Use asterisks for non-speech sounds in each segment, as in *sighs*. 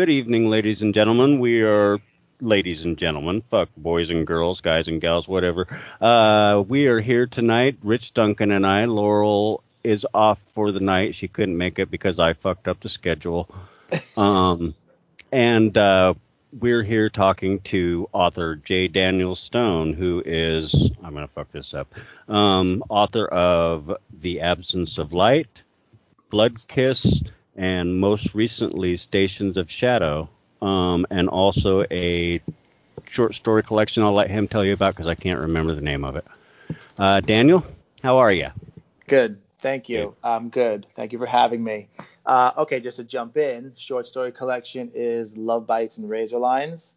Good evening, ladies and gentlemen. We are ladies and gentlemen, fuck boys and girls, guys and gals, whatever. Uh, we are here tonight. Rich Duncan and I. Laurel is off for the night. She couldn't make it because I fucked up the schedule. *laughs* Um, and uh, we're here talking to author J. Daniel Stone, who is I'm gonna fuck this up. Um, author of The Absence of Light, Blood Kiss, and most recently Stations of Shadow, um, and also a short story collection I'll let him tell you about because I can't remember the name of it. Uh, Daniel, how are you? Good. Thank you. I'm good. Thank you for having me. Uh, okay, just to jump in, short story collection is Love Bites and Razor Lines.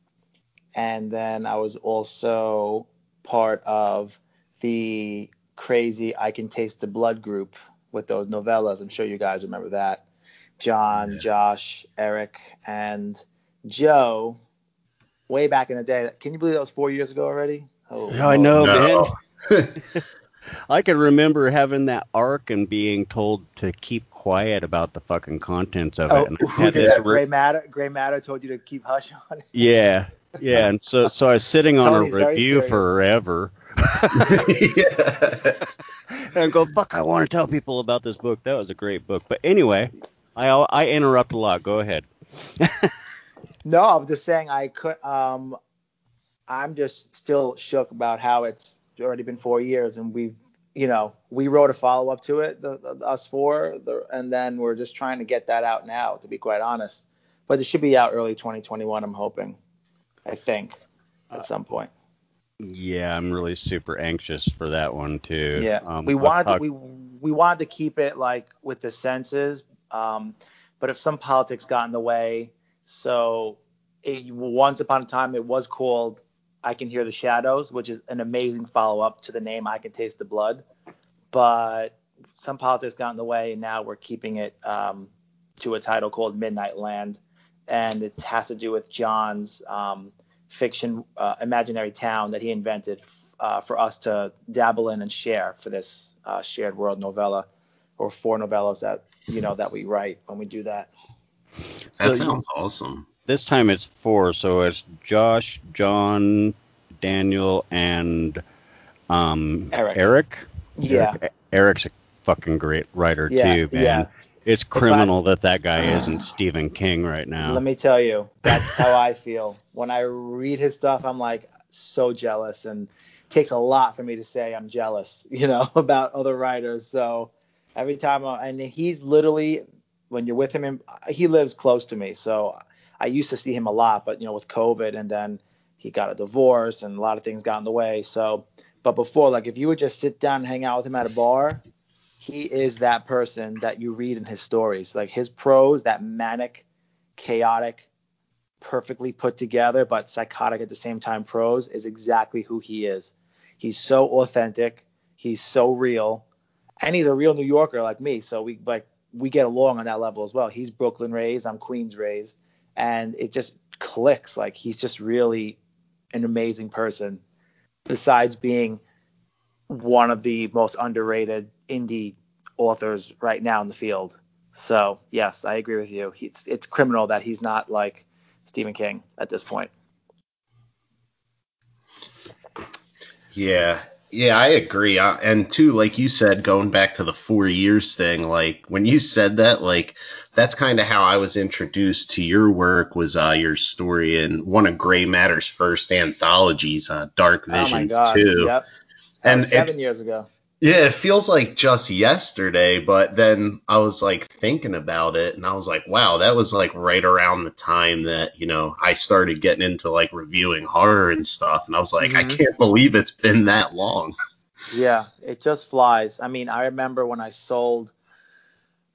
And then I was also part of the crazy I Can Taste the Blood group with those novellas. I'm sure you guys remember that. John, Josh, Eric, and Joe, way back in the day. Can you believe that was four years ago already? Oh, I know, no. man. *laughs* I can remember having that arc and being told to keep quiet about the fucking contents of oh, it. And who did that? Grey Matter. Grey Matter told you to keep hush on it. Yeah, yeah. And so, so I was sitting on a review forever. *laughs* *laughs* and go, fuck! I want to tell people about this book. That was a great book. But anyway, I I interrupt a lot. Go ahead. *laughs* no, I'm just saying I could. Um, I'm just still shook about how it's already been four years and we've you know we wrote a follow up to it the, the, us four the, and then we're just trying to get that out now to be quite honest but it should be out early 2021 i'm hoping i think at some point yeah i'm really super anxious for that one too yeah um, we wanted talk- to, we we wanted to keep it like with the senses um, but if some politics got in the way so it, once upon a time it was called I Can Hear the Shadows, which is an amazing follow up to the name I Can Taste the Blood. But some politics got in the way, and now we're keeping it um, to a title called Midnight Land. And it has to do with John's um, fiction, uh, imaginary town that he invented uh, for us to dabble in and share for this uh, shared world novella or four novellas that you know that we write when we do that. That so sounds awesome. This time it's four, so it's Josh, John, Daniel, and um, Eric. Eric. Yeah. Eric, Eric's a fucking great writer yeah, too, man. Yeah. It's criminal I, that that guy isn't Stephen King right now. Let me tell you, that's how I feel when I read his stuff. I'm like so jealous, and it takes a lot for me to say I'm jealous, *laughs* you know, about other writers. So every time, I, and he's literally when you're with him, uh, he lives close to me, so I used to see him a lot, but you know, with COVID and then he got a divorce and a lot of things got in the way. So, but before, like if you would just sit down and hang out with him at a bar, he is that person that you read in his stories. Like his prose, that manic, chaotic, perfectly put together, but psychotic at the same time prose is exactly who he is. He's so authentic. He's so real. And he's a real New Yorker like me. So we like we get along on that level as well. He's Brooklyn raised, I'm Queens raised and it just clicks. Like he's just really an amazing person. Besides being one of the most underrated indie authors right now in the field. So yes, I agree with you. It's it's criminal that he's not like Stephen King at this point. Yeah, yeah, I agree. And too, like you said, going back to the four years thing, like when you said that, like that's kind of how I was introduced to your work was uh, your story in one of Grey Matter's first anthologies, uh, Dark Visions oh my God. Yep. And seven it, years ago. Yeah, it feels like just yesterday, but then I was like thinking about it and I was like, wow, that was like right around the time that, you know, I started getting into like reviewing horror and stuff. And I was like, mm-hmm. I can't believe it's been that long. *laughs* Yeah, it just flies. I mean, I remember when I sold,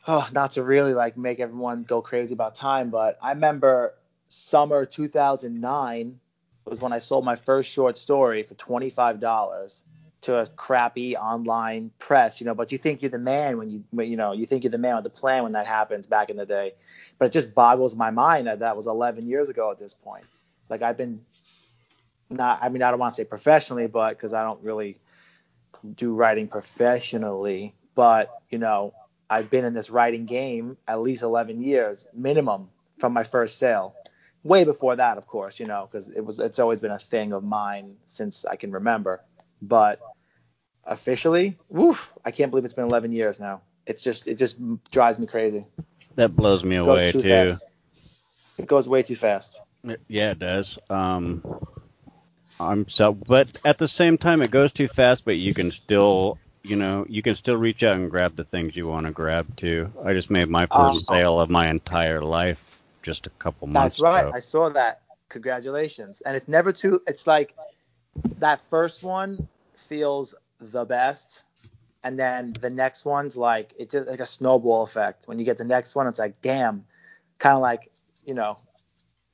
oh, not to really like make everyone go crazy about time, but I remember summer 2009 was when I sold my first short story for $25 to a crappy online press, you know, but you think you're the man when you, you know, you think you're the man with the plan when that happens back in the day. But it just boggles my mind that that was 11 years ago at this point. Like I've been not, I mean, I don't want to say professionally, but because I don't really do writing professionally, but you know, I've been in this writing game at least 11 years minimum from my first sale. way before that, of course, you know, because it was it's always been a thing of mine since I can remember. But officially, woof, I can't believe it's been 11 years now. It's just it just drives me crazy. That blows me It away too too. It goes way too fast. Yeah, it does. Um, I'm so, but at the same time, it goes too fast. But you can still, you know, you can still reach out and grab the things you want to grab too. I just made my first Um, sale of my entire life just a couple months That's right. ago. I saw that. Congratulations. And it's never too. It's like that first one feels the best, and then the next one's like it's just like a snowball effect. When you get the next one, it's like damn, kind of like you know,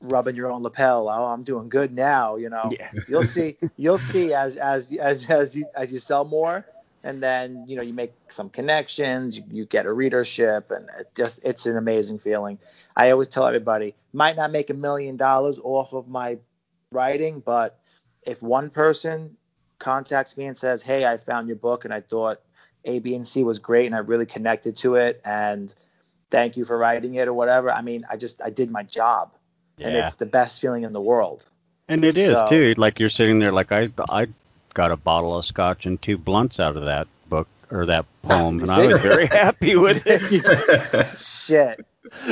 rubbing your own lapel. Oh, I'm doing good now. You know. Yeah. *laughs* You'll see. You'll see as as as as you as you sell more. And then you know you make some connections, you, you get a readership, and it just it's an amazing feeling. I always tell everybody, might not make a million dollars off of my writing, but if one person contacts me and says, "Hey, I found your book and I thought A, B, and C was great and I really connected to it and thank you for writing it or whatever," I mean, I just I did my job, and it's the best feeling in the world. And it is So- too. Like you're sitting there, like I, I got a bottle of scotch and two blunts out of that book or that *laughs* poem, and I was very happy with it. *laughs* Shit.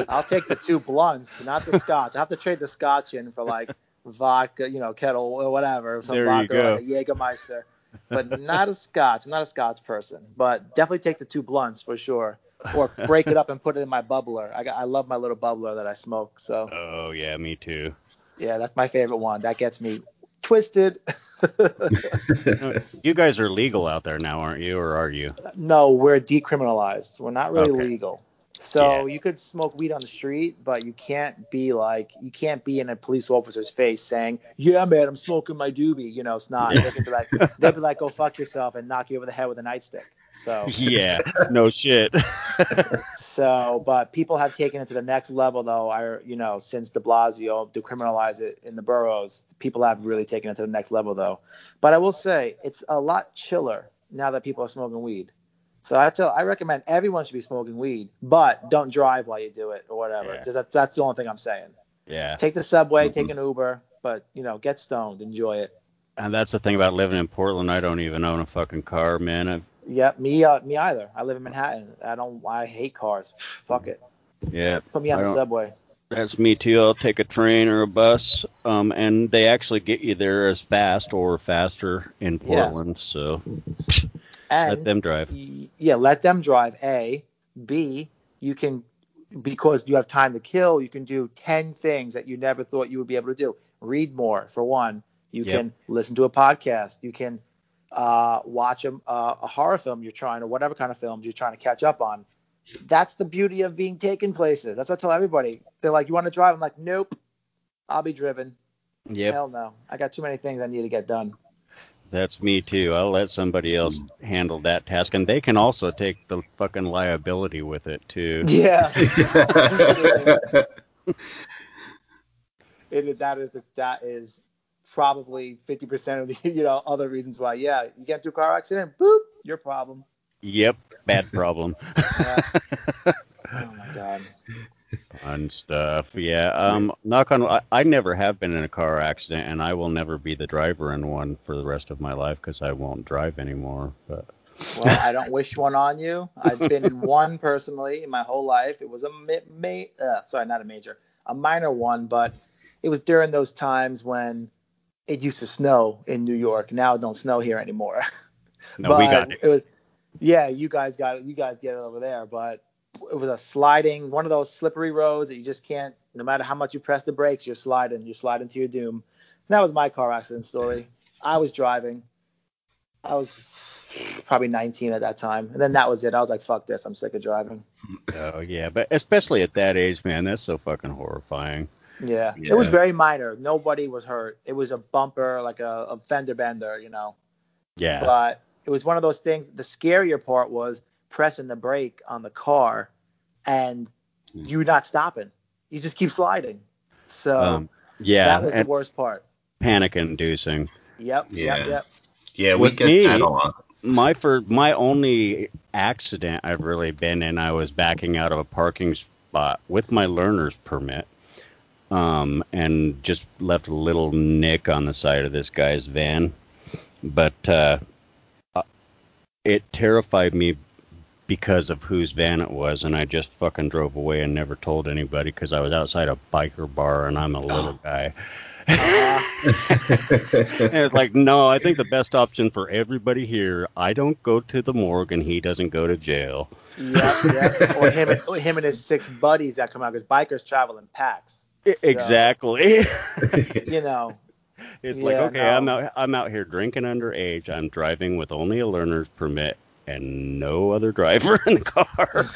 I'll take the two blunts, but not the scotch. I have to trade the scotch in for like vodka, you know, kettle or whatever, some There you vodka, go. like a Jägermeister, but not a scotch. I'm not a scotch person, but definitely take the two blunts for sure, or break it up and put it in my bubbler. I got, I love my little bubbler that I smoke, so Oh yeah, me too. yeah, that's my favorite one. That gets me twisted. *laughs* You guys are legal out there now, aren't you, or are you? No, we're decriminalized. We're not really Okay. legal. So Yeah. you could smoke weed on the street, but you can't be like you can't be in a police officer's face saying, "Yeah, man, I'm smoking my doobie." You know, it's not. They can be like, they'd be like, "Go fuck yourself" and knock you over the head with a nightstick. So, *laughs* Yeah, no shit. *laughs* so, but people have taken it to the next level, though. I, you know, since De Blasio decriminalized it in the boroughs, people have really taken it to the next level, though. But I will say, it's a lot chiller now that people are smoking weed. So I tell, I recommend everyone should be smoking weed, but don't drive while you do it or whatever. Yeah. That, that's the only thing I'm saying. yeah, Take the subway, Mhm. take an Uber, but you know, get stoned, enjoy it. and that's the thing about living in Portland. I don't even own a fucking car, man. I, Yep, me, uh, me either. I live in Manhattan. I don't, I hate cars. Fuck it. yeah, Put me on the subway. That's me too. I'll take a train or a bus, um, and they actually get you there as fast or faster in Yeah. Portland. So And let them drive. yeah, let them drive. A, B, you can because you have time to kill. You can do ten things that you never thought you would be able to do. Read more, for one. You Yep. can listen to a podcast. You can uh, watch a, uh, a horror film you're trying, or whatever kind of films you're trying to catch up on. That's the beauty of being taken places. That's what I tell everybody. They're like, "You want to drive?" I'm like, "Nope, I'll be driven." Yep, Hell no. I got too many things I need to get done. That's me too. I'll let somebody else hmm. handle that task, and they can also take the fucking liability with it too. Yeah. *laughs* *laughs* it is that is the, that is probably 50% of the *laughs* you know other reasons why yeah you get into a car accident boop your problem Yep, bad problem. Yeah. oh my god Fun stuff. Yeah. Um. Knock on. I, I never have been in a car accident, and I will never be the driver in one for the rest of my life because I won't drive anymore. But well i *laughs* don't wish one on you i've been in one personally in my whole life it was a ma- ma- uh, sorry not a major a minor one but it was during those times when it used to snow in new york now it don't snow here anymore no, but we got *laughs* it. was yeah you guys got it you guys get it over there but it was a sliding one of those slippery roads that you just can't no matter how much you press the brakes you're sliding you're sliding to your doom. And that was my car accident story. I was driving. I was probably 19 at that time. And then that was it. I was like fuck this i'm sick of driving. Oh yeah, but especially at that age, man, that's so fucking horrifying. yeah, it was very minor. Nobody was hurt. It was a bumper like a, a fender bender you know. Yeah. but it was one of those things. The scarier part was pressing the brake on the car and Hmm. you not stopping. You just keep sliding. So um. Yeah. that was the worst part. panic inducing. Yep, Yeah. yep, yep. yeah, we With get me- that a lot. My for my only accident I've really been in, I was backing out of a parking spot with my learner's permit. um, and just left a little nick on the side of this guy's van. But uh, uh, it terrified me because of whose van it was, and I just fucking drove away and never told anybody because I was outside a biker bar and I'm a little *gasps* guy. *laughs* and it's like, no, I think the best option for everybody here, I don't go to the morgue and he doesn't go to jail. Yep, yep. *laughs* or him, and, or him and his six buddies that come out because bikers travel in packs. So, Exactly. *laughs* you know, It's like, okay, no. I'm out I'm out here drinking underage. I'm driving with only a learner's permit and no other driver in the car.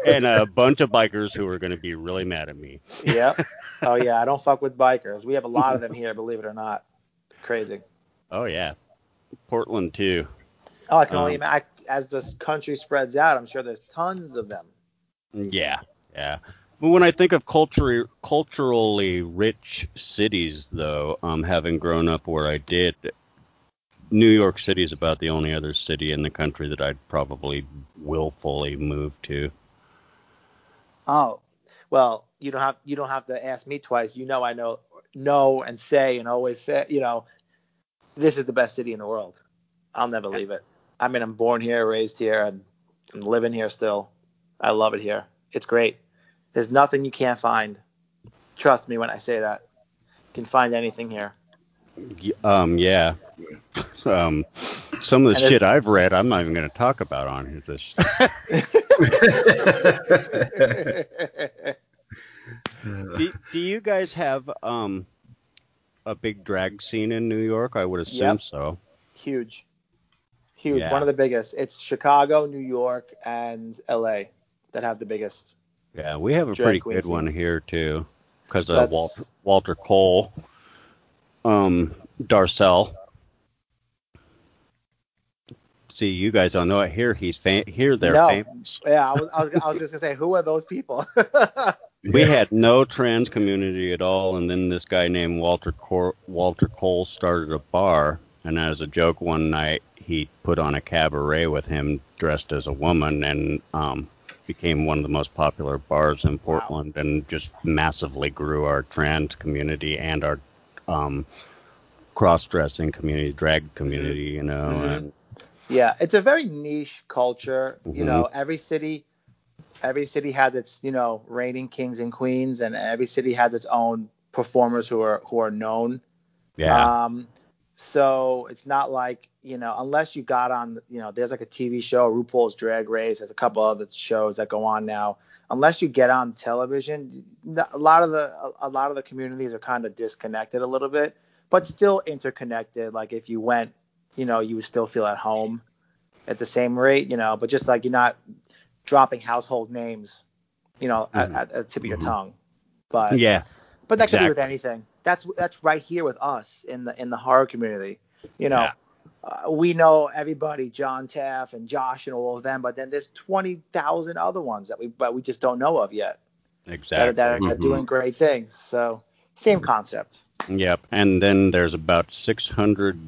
*laughs* and a bunch of bikers who are going to be really mad at me. yep. Oh yeah, I don't fuck with bikers. We have a lot of them *laughs* here, believe it or not. Crazy. Oh yeah. Portland too. Oh, I can only Um, imagine. As this country spreads out, I'm sure there's tons of them. Yeah. Yeah. But when I think of culture, culturally rich cities, though, um, having grown up where I did, New York City is about the only other city in the country that I'd probably willfully move to. Oh, well, you don't have you don't have to ask me twice. You know I know know and say and always say, you know, this is the best city in the world. I'll never leave it. I mean, I'm born here, raised here, and I'm living here still. I love it here. It's great. There's nothing you can't find. Trust me when I say that. You can find anything here. Y- Um, yeah. *laughs* Um, some of the And shit I've read, I'm not even going to talk about on here. This. *laughs* *laughs* do, do you guys have um a big drag scene in New York? I would assume Yep. so. Huge. Huge. Yeah. One of the biggest. It's Chicago, New York, and LA that have the biggest. Yeah, we have a pretty queen good one here too, because of Walter, Walter Cole, um, Darcelle. See, you guys don't know it. Here, he's fam- here. They're No. famous. Yeah, I was, I was, I was just gonna say, who are those people? *laughs* We had no trans community at all, and then this guy named Walter Cor- Walter Cole started a bar, and as a joke one night, he put on a cabaret with him dressed as a woman, and um, became one of the most popular bars in Portland, and just massively grew our trans community and our um, cross-dressing community, drag community, you know. Mhm. And yeah, it's a very niche culture. You Mhm. know, every city, every city has its, you know, reigning kings and queens, and every city has its own performers who are who are known. yeah, Um, so it's not like you know, unless you got on, you know, there's like a TV show, RuPaul's Drag Race. There's a couple other shows that go on now. Unless you get on television, a lot of the a lot of the communities are kind of disconnected a little bit, but still interconnected. Like if you went, you know, you would still feel at home at the same rate, you know, but just like you're not dropping household names, you know, at, Mhm. at, at the tip of your Mhm. tongue. But yeah, but that could be with anything. That's that's right here with us in the in the horror community. You know, Yeah. uh, we know everybody, John Taff and Josh and all of them, but then there's twenty thousand other ones that we but we just don't know of yet that, are- exactly. that are Mhm. doing great things. So same concept. Yep. And then there's about 600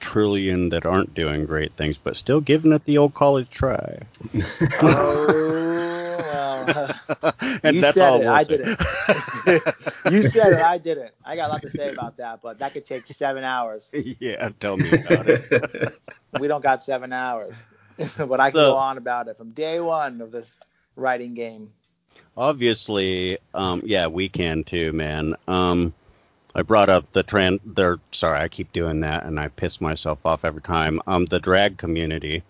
trillion that aren't doing great things, but still giving it the old college try. *laughs* *laughs* Oh and You that's said all it, I didn't. *laughs* you said it, I didn't. I got a lot to say about that, but that could take seven hours. *laughs* yeah, tell me about it. *laughs* We don't got seven hours, but I can So- go on about it from day one of this writing game. Obviously, um, yeah, we can too, man. Um, I brought up the trend. There, sorry, I keep doing that, and I piss myself off every time. Um, the drag community,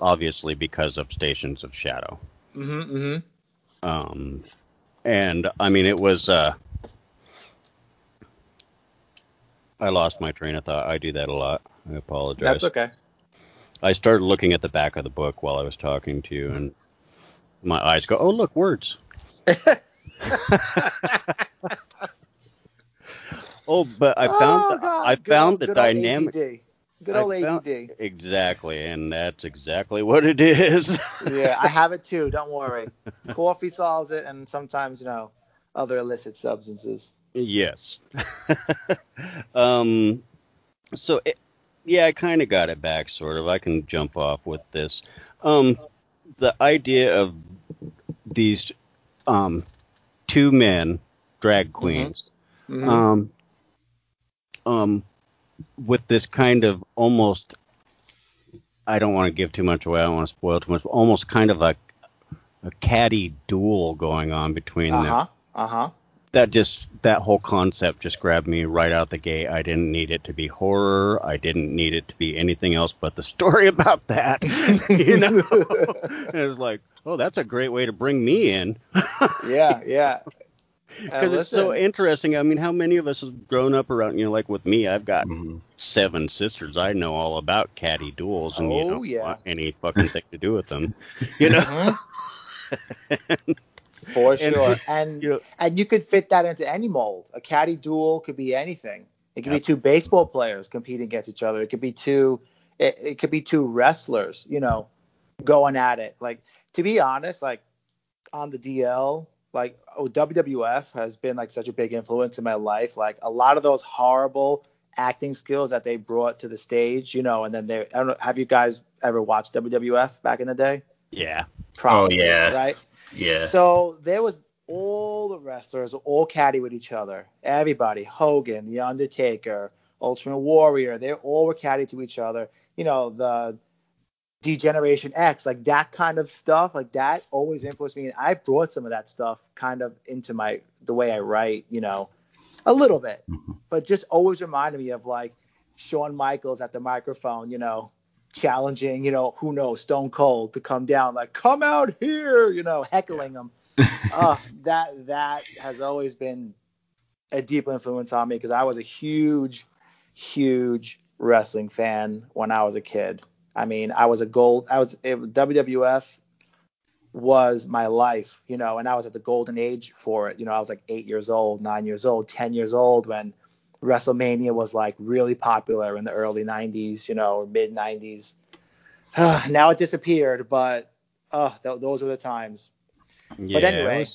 obviously because of Stations of Shadow. Mm-hmm, mm-hmm. Um, and I mean, it was. Uh, I lost my train of thought. I do that a lot. I apologize. That's okay. I started looking at the back of the book while I was talking to you, and my eyes go, "Oh, look, words." *laughs* *laughs* Oh, but I found oh, God. I found the good dynamic. Good old found- ADD. Exactly, and that's exactly what it is. *laughs* Yeah, I have it too. Don't worry. Coffee solves it, and sometimes you know other illicit substances. Yes. *laughs* um. So it, yeah, I kind of got it back, sort of. I can jump off with this. Um, the idea of these um two men drag queens. Mhm. Um, um, with this kind of almost, I don't want to give too much away. I don't want to spoil too much. But almost kind of a a catty duel going on between Uh them. Uh huh. That just that whole concept just grabbed me right out the gate. I didn't need it to be horror. I didn't need it to be anything else but the story *laughs* about that. you know, *laughs* and it was like, oh, that's a great way to bring me in. Yeah. Yeah. Uh, because it's so interesting. I mean, how many of us have grown up around? You know, like with me, I've got Mhm. seven sisters. I know all about catty duels, and you Oh, know, yeah. want any fucking thing to do with them. *laughs* You know, Mhm. *laughs* For sure. *laughs* And you know, and you could fit that into any mold. A catty duel could be anything. It could Yep. be two baseball players competing against each other. It could be two it, it could be two wrestlers, you know, going at it. Like to be honest, like on the DL, like oh, WWF has been like such a big influence in my life. Like a lot of those horrible acting skills that they brought to the stage, you know, and then they I don't know, have you guys ever watched WWF back in the day? yeah, Probably, Oh, yeah. right? Yeah. So there was all the wrestlers all catty with each other. Everybody, Hogan, The Undertaker, Ultimate Warrior, they all were catty to each other. You know, the D-Generation X, like that kind of stuff, like that always influenced me. And I brought some of that stuff kind of into my the way I write, you know, a little bit, Mhm. but just always reminded me of like Shawn Michaels at the microphone, you know, challenging, you know, who knows, Stone Cold to come down, like come out here, you know, heckling him. uh, *laughs* that that has always been a deep influence on me because I was a huge, huge wrestling fan when I was a kid. I mean, I was a gold. I was it, WWF was my life, you know, and I was at the golden age for it. You know, I was like eight years old, nine years old, ten years old when WrestleMania was like really popular in the early '90s, you know, or mid '90s. *sighs* now it disappeared, but oh, th- those were the times yeah. but anyway,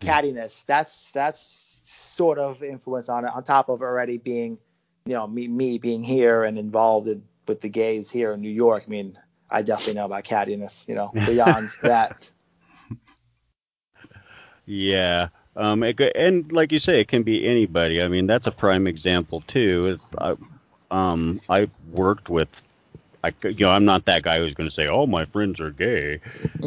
cattiness. That's that's sort of influence on it. On top of already being, you know, me me being here and involved in, with the gays here in New York. I mean, I definitely know about cattiness. You know, beyond *laughs* that. Yeah. Um, it, and like you say, it can be anybody. I mean, that's a prime example too. It's, I, um, I worked with, I, you know, I'm not that guy who's going to say, oh, my friends are gay,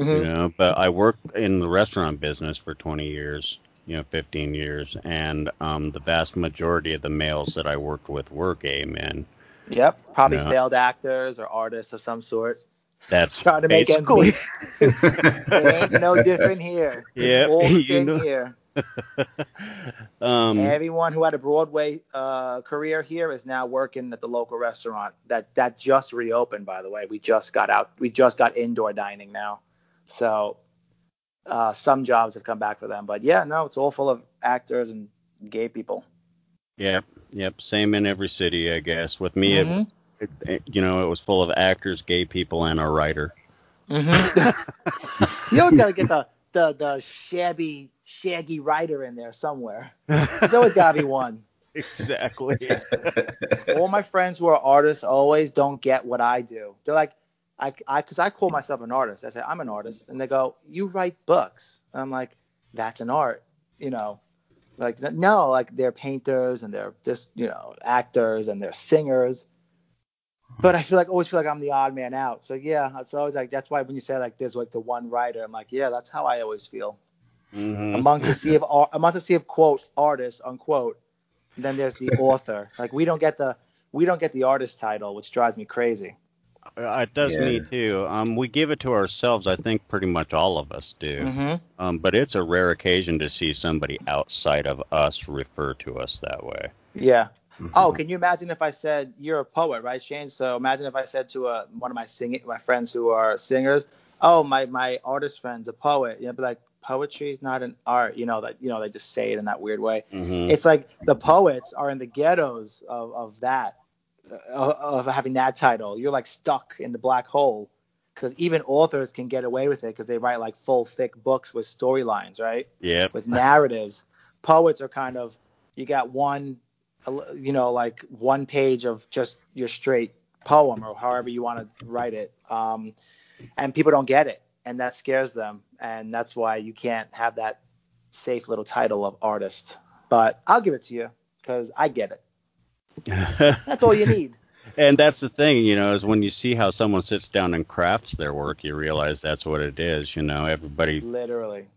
you Mhm. know, but I worked in the restaurant business for 20 years, you know, 15 years, and um, the vast majority of the males that I worked with were gay men. Yep, probably No. failed actors or artists of some sort. That's *laughs* Trying to make ends basically, meet. *laughs* It ain't no *laughs* different here. Yeah, It's all the you same know- here. um, Everyone who had a Broadway uh, career here is now working at the local restaurant that that just reopened. By the way, we just got out. We just got indoor dining now, so uh, some jobs have come back for them. But yeah, no, it's all full of actors and gay people. Yep, yep. Same in every city, I guess. With me, it- Mhm. it, it- you know, it was full of actors, gay people, and a writer. Mm-hmm. *laughs* you always got to get the, the the shabby shaggy writer in there somewhere. There's always got to be one. *laughs* exactly. *laughs* all my friends who are artists always don't get what I do. They're like, I, I, because I call myself an artist. I say I'm an artist, and they go, you write books. And I'm like, that's an art, you know. Like no, like they're painters and they're just you know actors and they're singers. But I feel like always feel like I'm the odd man out. So yeah, it's always like that's why when you say like there's like the one writer, I'm like yeah, that's how I always feel. Mhm. Amongst *laughs* a sea of amongst a sea of quote artists unquote, then there's the *laughs* author. Like we don't get the we don't get the artist title, which drives me crazy. Uh, It does me too. Um, we give it to ourselves. I think pretty much all of us do. Mm-hmm. Um, but it's a rare occasion to see somebody outside of us refer to us that way. Yeah. Mhm. Oh, can you imagine if I said you're a poet, right, Shane? So imagine if I said to a, one of my singing my friends who are singers, oh, my my artist friend's a poet. You know, be like poetry is not an art. You know that you know they just say it in that weird way. hmm It's like the poets are in the ghettos of of that of having that title. You're like stuck in the black hole because even authors can get away with it because they write like full thick books with storylines, right? Yeah. with narratives. Poets are kind of you got one, you know, like one page of just your straight poem or however you want to write it, um, and people don't get it, and that scares them, and that's why you can't have that safe little title of artist. but I'll give it to you because I get it. *laughs* That's all you need. and that's the thing, you know, is when you see how someone sits down and crafts their work, you realize that's what it is. You know, everybody Literally.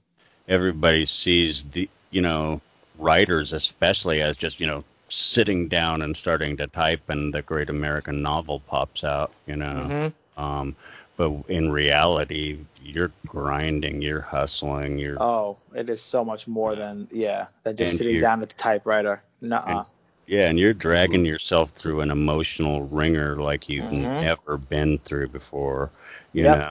everybody sees the you know writers especially as just you know sitting down and starting to type and the great american novel pops out you know Mhm. um but in reality you're grinding you're hustling you're Oh, it is so much more than yeah than just sitting down at the typewriter. Nuh-uh. Yeah and you're dragging yourself through an emotional wringer like you've Mhm. never been through before you Yep. know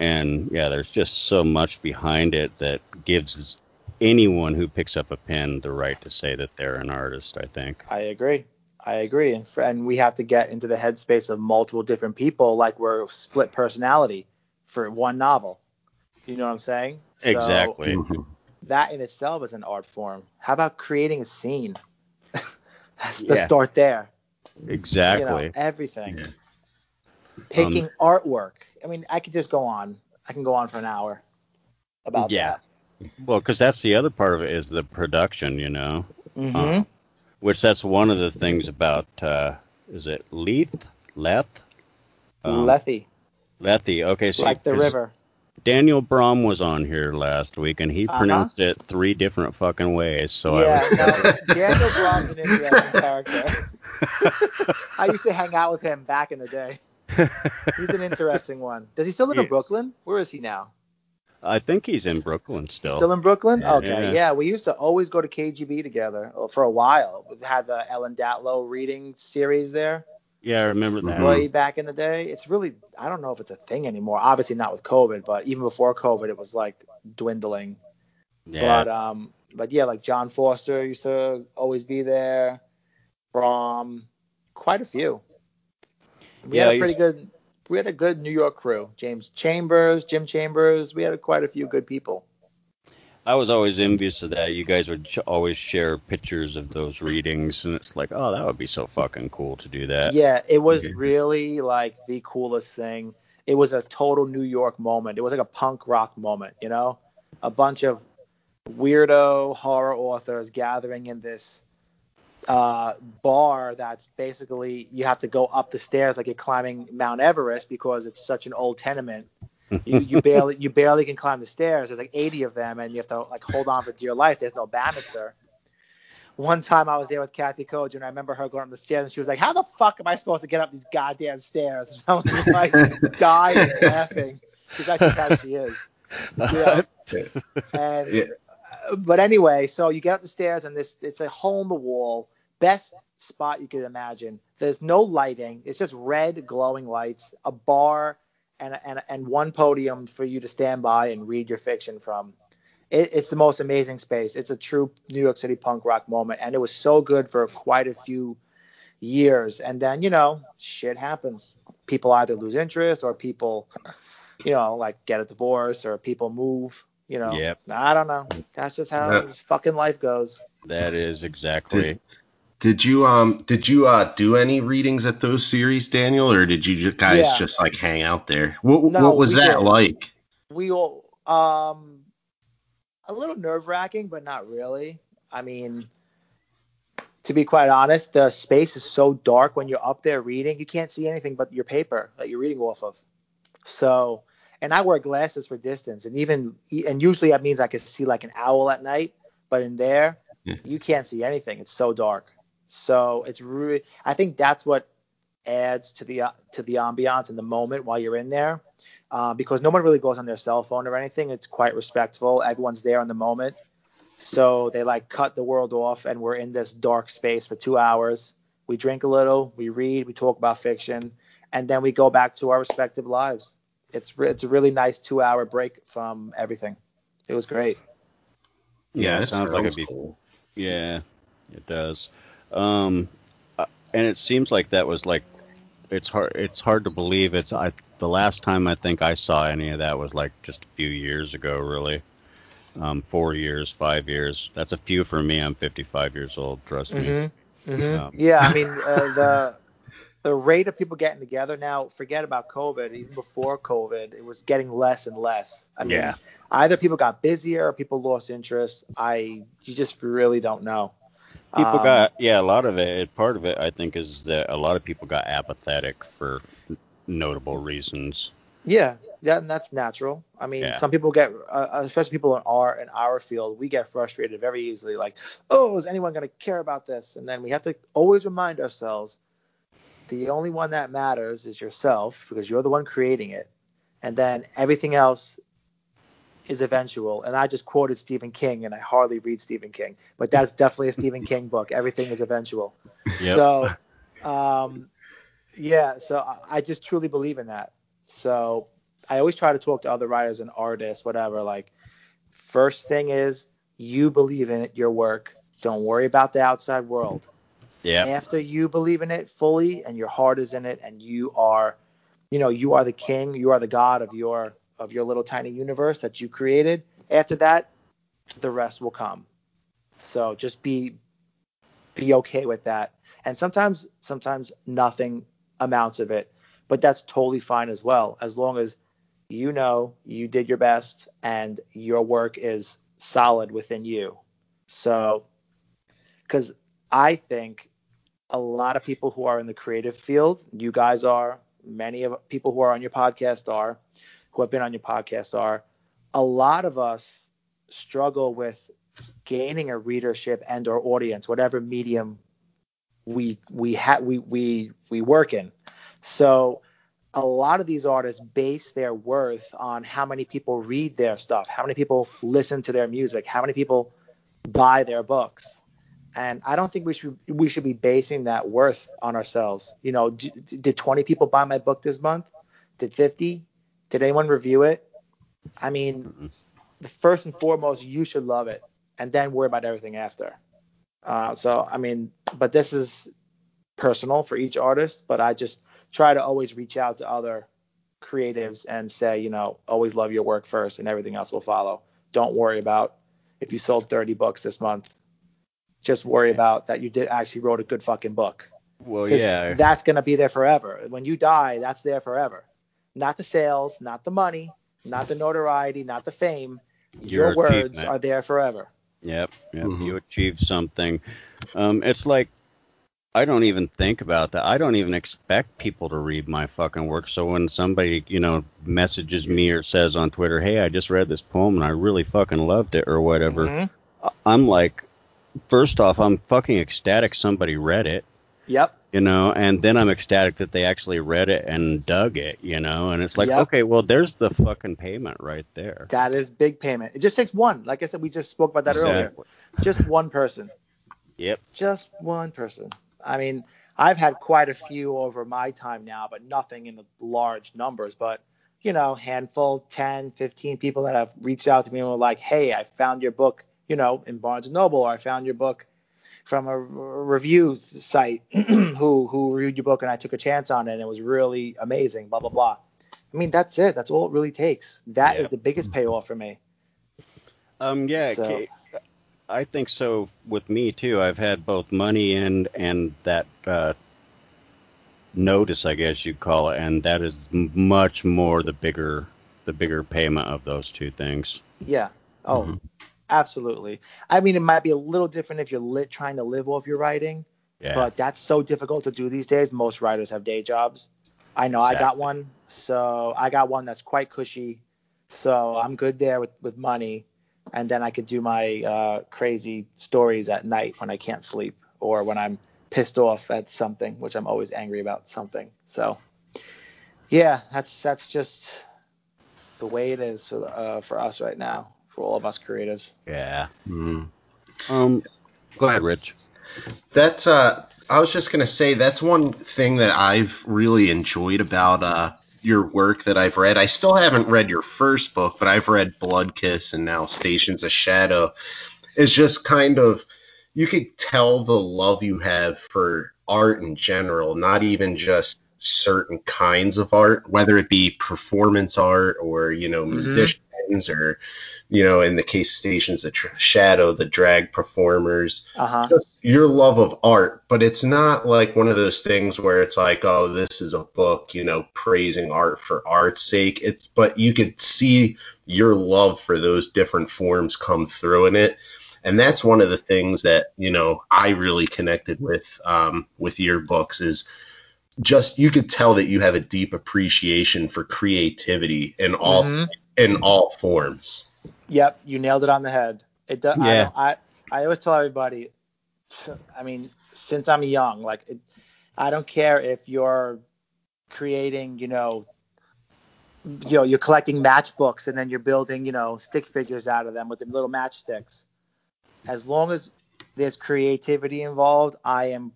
and yeah there's just so much behind it that gives anyone who picks up a pen the right to say that they're an artist i think I agree. I agree. And, fr- and we have to get into the headspace of multiple different people, like we're split personality for one novel. You know what I'm saying? Exactly Mhm. that in itself is an art form. How about creating a scene? Let's Yeah. start there. exactly You know, everything. Yeah. Picking artwork. I mean, I could just go on. I can go on for an hour about Yeah. that. Well, because that's the other part of it is the production, you know, Mm-hmm. Uh, which that's one of the things about. Uh, is it Leith? Leth? Um, Lethe, Lethe. Okay, so like the river. Daniel Braum was on here last week, and he Uh-huh. pronounced it three different fucking ways. So yeah, I was. no, *laughs* Daniel Braum's an interesting character. I used to hang out with him back in the day. He's an interesting one. Does he still live in Yes. Brooklyn? Where is he now? I think he's in Brooklyn still. Still in Brooklyn? Okay, Yeah. yeah. We used to always go to KGB together uh, for a while. We had the Ellen Datlow reading series there yeah, I remember that. Way back in the day. It's really I don't know if it's a thing anymore. Obviously not with COVID, but even before COVID, it was like dwindling. Yeah. But um, but yeah, like John Foster used to always be there. From quite a few. We Yeah, had a pretty good. We had a good New York crew. James Chambers, Jim Chambers. We had quite a few good people. I was always envious of that. You guys would always share pictures of those readings, and it's like, oh, that would be so fucking cool to do that. Yeah, it was really like the coolest thing. It was a total New York moment. It was like a punk rock moment, you know? A bunch of weirdo horror authors gathering in this uh, bar that's basically you have to go up the stairs like you're climbing Mount Everest because it's such an old tenement. You, you barely you barely can climb the stairs. There's like 80 of them, and you have to like hold on for dear life. There's no banister. One time I was there with Kathe Koja, and I remember her going up the stairs, and she was like, "How the fuck am I supposed to get up these goddamn stairs?" And I was like *laughs* dying laughing because that's just how she is. *laughs* You know? And Yeah. uh, but anyway, so you get up the stairs, and this it's a hole in the wall, best spot you could imagine. There's no lighting. It's just red glowing lights, a bar, and and and one podium for you to stand by and read your fiction from. It, it's the most amazing space. It's a true New York City punk rock moment, and it was so good for quite a few years. And then you know, shit happens. People either lose interest or people, you know, like get a divorce or people move. You know, Yep. I don't know. That's just how Yeah. this fucking life goes. That is exactly. Did you um did you uh do any readings at those series, Daniel, or did you ju- guys Yeah. just like hang out there? What No, what was that did. like? we all um a little nerve wracking, but not really. I mean, to be quite honest, the space is so dark when you're up there reading, you can't see anything but your paper that you're reading off of. So, and I wear glasses for distance, and even and usually that means I can see like an owl at night, but in there Yeah. you can't see anything. It's so dark. So it's really, I think that's what adds to the uh, to the ambiance and the moment while you're in there uh, because no one really goes on their cell phone or anything. It's quite respectful. Everyone's there in the moment. So they like cut the world off, and we're in this dark space for two hours. We drink a little, we read, we talk about fiction, and then we go back to our respective lives. It's re- it's a really nice two hour break from everything. It was great. Yeah, it that sounds like it'd be cool. Yeah, it does. Um, uh, and it seems like that was like it's hard. It's hard to believe. It's I the last time I think I saw any of that was like just a few years ago, really. Um, four years, five years. That's a few for me. I'm 55 years old. Trust me. Mm-hmm. Um, *laughs* yeah, I mean uh, the the rate of people getting together now, forget about COVID, even before COVID, it was getting less and less. I mean, Yeah. either people got busier or people lost interest. I you just really don't know. People Um, got yeah, a lot of it. Part of it, I think, is that a lot of people got apathetic for notable reasons. Yeah, yeah, and that's natural. I mean, Yeah. some people get, uh, especially people in our in our field, we get frustrated very easily. Like, oh, is anyone going to care about this? And then we have to always remind ourselves, the only one that matters is yourself because you're the one creating it, and then everything else is eventual. And I just quoted Stephen King, and I hardly read Stephen King, but that's definitely a Stephen King book. Everything is eventual. Yep. So, um, yeah, so I- I just truly believe in that. So I always try to talk to other writers and artists, whatever. Like, first thing is you believe in it, your work. Don't worry about the outside world. yeah, After you believe in it fully and your heart is in it, and you are, you know, you are the king, you are the god of your of your little tiny universe that you created. After that, the rest will come. So just be be okay with that. And sometimes sometimes nothing amounts of it, but that's totally fine as well as long as you know you did your best and your work is solid within you. So cuz I think a lot of people who are in the creative field, you guys are, many of people who are on your podcast are, who have been on your podcast are, a lot of us struggle with gaining a readership and or audience, whatever medium we we ha- we we we work in. So a lot of these artists base their worth on how many people read their stuff, how many people listen to their music, how many people buy their books. And I don't think we should we should be basing that worth on ourselves. You know, d- did 20 people buy my book this month? Did 50? Did anyone review it? I mean, the first and foremost, you should love it, and then worry about everything after. Uh, so I mean, but this is personal for each artist. But I just try to always reach out to other creatives and say, you know, always love your work first, and everything else will follow. Don't worry about if you sold 30 books this month. Just worry about that you did actually wrote a good fucking book. well, yeah, That's gonna be there forever. When you die, that's there forever. Not the sales, not the money, not the notoriety, not the fame. Your, Your words are there forever. Yep, yep. Mhm. You achieved something. Um, it's like I don't even think about that. I don't even expect people to read my fucking work. So when somebody, you know, messages me or says on Twitter, "Hey, I just read this poem and I really fucking loved it" or whatever, Mhm. I'm like, first off, I'm fucking ecstatic somebody read it, Yep. you know, and then I'm ecstatic that they actually read it and dug it, you know, and it's like, Yep. okay, well, there's the fucking payment right there. That is big payment. It just takes one. Like I said, we just spoke about that earlier. Just one person. *laughs* Yep. Just one person. I mean, I've had quite a few over my time now, but nothing in the large numbers. But, you know, handful, 10, 15 people that have reached out to me and were like, hey, I found your book, you know, in Barnes and Noble, or I found your book from a review site *clears throat* who who reviewed your book and I took a chance on it and it was really amazing, blah, blah, blah. I mean, that's it. That's all it really takes. That is Yeah. the biggest payoff for me. Um, yeah, So- I think so with me too. I've had both money and and that uh, notice, I guess you'd call it, and that is much more the bigger the bigger payment of those two things. Yeah. Oh, Mhm. Absolutely. I mean, it might be a little different if you're lit trying to live off your writing, Yeah. but that's so difficult to do these days. Most writers have day jobs. I know I got one, so I got one that's quite cushy. So I'm good there with, with money, and then I could do my uh, crazy stories at night when I can't sleep or when I'm pissed off at something, which I'm always angry about something. So yeah, that's that's just the way it is for uh, for us right now, for all of us creatives. yeah. Mm. Um, go ahead, Rich. That's uh I was just gonna say that's one thing that I've really enjoyed about uh your work that I've read. I still haven't read your first book, but I've read Blood Kiss and now Stations of Shadow. It's just kind of you could tell the love you have for art in general, not even just certain kinds of art, whether it be performance art or you know Mhm. Or you know in the case stations the tr- shadow the drag performers Uh huh. just your love of art, but it's not like one of those things where it's like, oh, this is a book, you know, praising art for art's sake. It's but you could see your love for those different forms come through in it. And that's one of the things that, you know, I really connected with um, with your books is just you could tell that you have a deep appreciation for creativity and all Mhm. In all forms. Yep, you nailed it on the head. It does. I, Yeah. don't- I I always tell everybody. I mean, since I'm young, like it, I don't care if you're creating, you know, you know, you're collecting matchbooks and then you're building, you know, stick figures out of them with the little matchsticks. As long as there's creativity involved, I am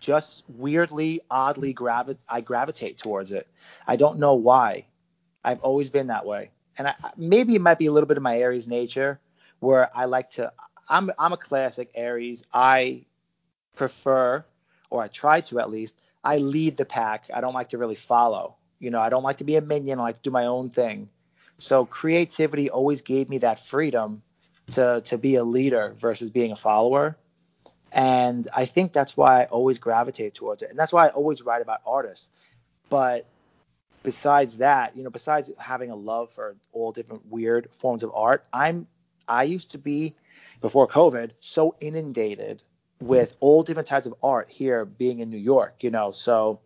just weirdly, oddly gravi- I gravitate towards it. I don't know why. I've always been that way. And I, maybe it might be a little bit of my Aries nature where I like to I'm I'm a classic Aries. I prefer or I try to at least I lead the pack. I don't like to really follow. You know, I don't like to be a minion. I like to do my own thing. So creativity always gave me that freedom to to be a leader versus being a follower. And I think that's why I always gravitate towards it. And that's why I always write about artists. But besides that, you know, besides having a love for all different weird forms of art, I'm I used to be before COVID so inundated with all different types of art here being in New York, you know. So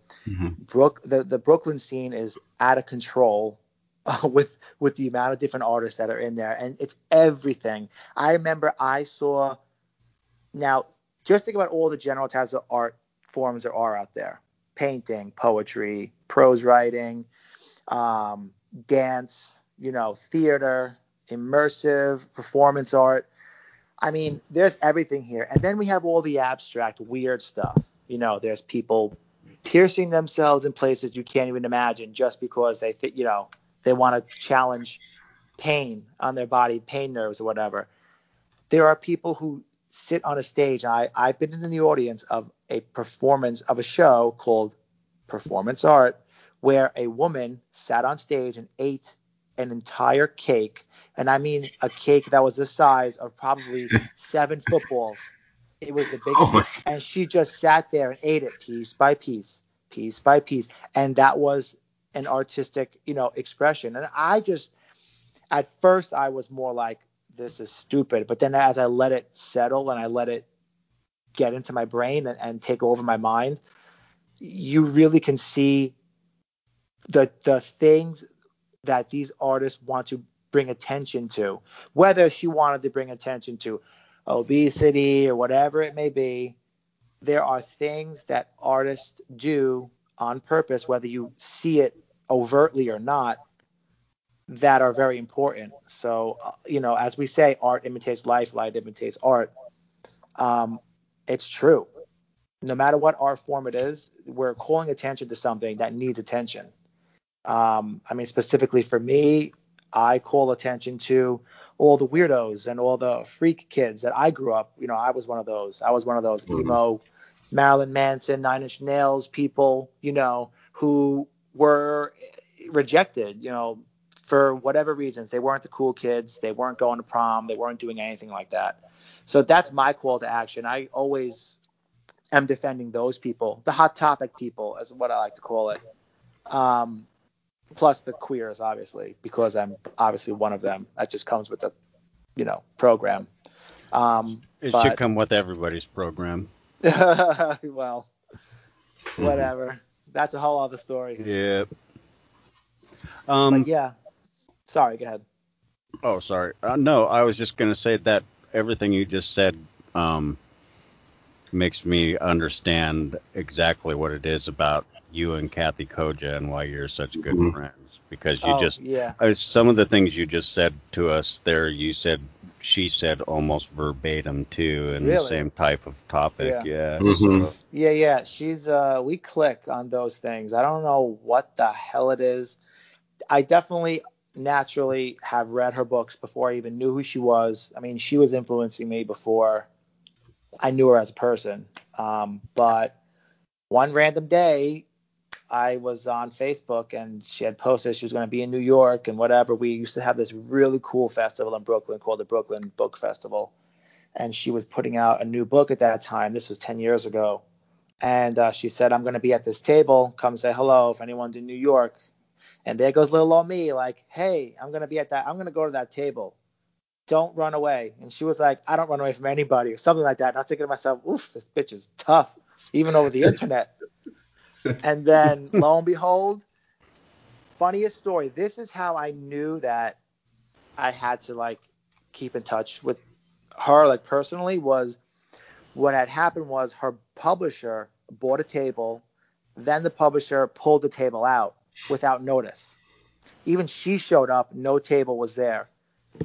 Brook the, the Brooklyn scene is out of control uh, *laughs* with with the amount of different artists that are in there and it's everything. I remember I saw now just think about all the general types of art forms there are out there. Painting, poetry, prose writing, um, dance, you know, theater, immersive, performance art. I mean, there's everything here. And then we have all the abstract, weird stuff. You know, there's people piercing themselves in places you can't even imagine just because they think, you know, they want to challenge pain on their body, pain nerves or whatever. There are people who sit on a stage. I, I've been in the audience of a performance of a show called Performance Art, where a woman sat on stage and ate an entire cake. And I mean a cake that was the size of probably *laughs* seven footballs. It was the oh biggest. Oh and she just sat there and ate it piece by piece, piece by piece. And that was an artistic, you know, expression. And I just, at first, I was more like, this is stupid. But then as I let it settle and I let it get into my brain and, and take over my mind, you really can see the the things that these artists want to bring attention to. Whether she wanted to bring attention to obesity or whatever it may be, there are things that artists do on purpose, whether you see it overtly or not, that are very important. So, uh, you know, as we say, art imitates life, life imitates art. Um, it's true. No matter what art form it is, we're calling attention to something that needs attention. Um, I mean, specifically for me, I call attention to all the weirdos and all the freak kids that I grew up. You know, I was one of those. I was one of those Mhm. emo, Marilyn Manson, Nine Inch Nails people. You know, who were rejected. You know, for whatever reasons, they weren't the cool kids. They weren't going to prom. They weren't doing anything like that. So that's my call to action. I always am defending those people, the hot topic people, is what I like to call it. Um, plus the queers, obviously, because I'm obviously one of them. That just comes with the, you know, program. Um, It but, should come with everybody's program. *laughs* well, whatever. That's a whole other story. Yeah. Um. but yeah. Sorry, go ahead. Oh, sorry. Uh, no, I was just gonna say that everything you just said um, makes me understand exactly what it is about you and Kathe Koja and why you're such good Mhm. friends. Because you oh, just yeah. some of the things you just said to us there, you said she said almost verbatim too, in the same type of topic. Yeah. Yeah. Mhm. so- Yeah, yeah. She's uh we click on those things. I don't know what the hell it is. I definitely naturally have read her books before I even knew who she was. I mean, she was influencing me before I knew her as a person. Um, but one random day, I was on Facebook and she had posted she was going to be in New York and whatever. We used to have this really cool festival in Brooklyn called the Brooklyn Book Festival. And she was putting out a new book at that time. This was 10 years ago. And uh, she said, I'm going to be at this table. Come say hello if anyone's in New York. And there goes little old me, like, hey, I'm going to be at that. I'm going to go to that table. Don't run away. And she was like, I don't run away from anybody or something like that. And I was thinking to myself, oof, this bitch is tough, even over the *laughs* internet and then *laughs* lo and behold, funniest story. This is how I knew that I had to like keep in touch with her, like personally, was what had happened was her publisher bought a table, then the publisher pulled the table out without notice. Even she showed up, no table was there.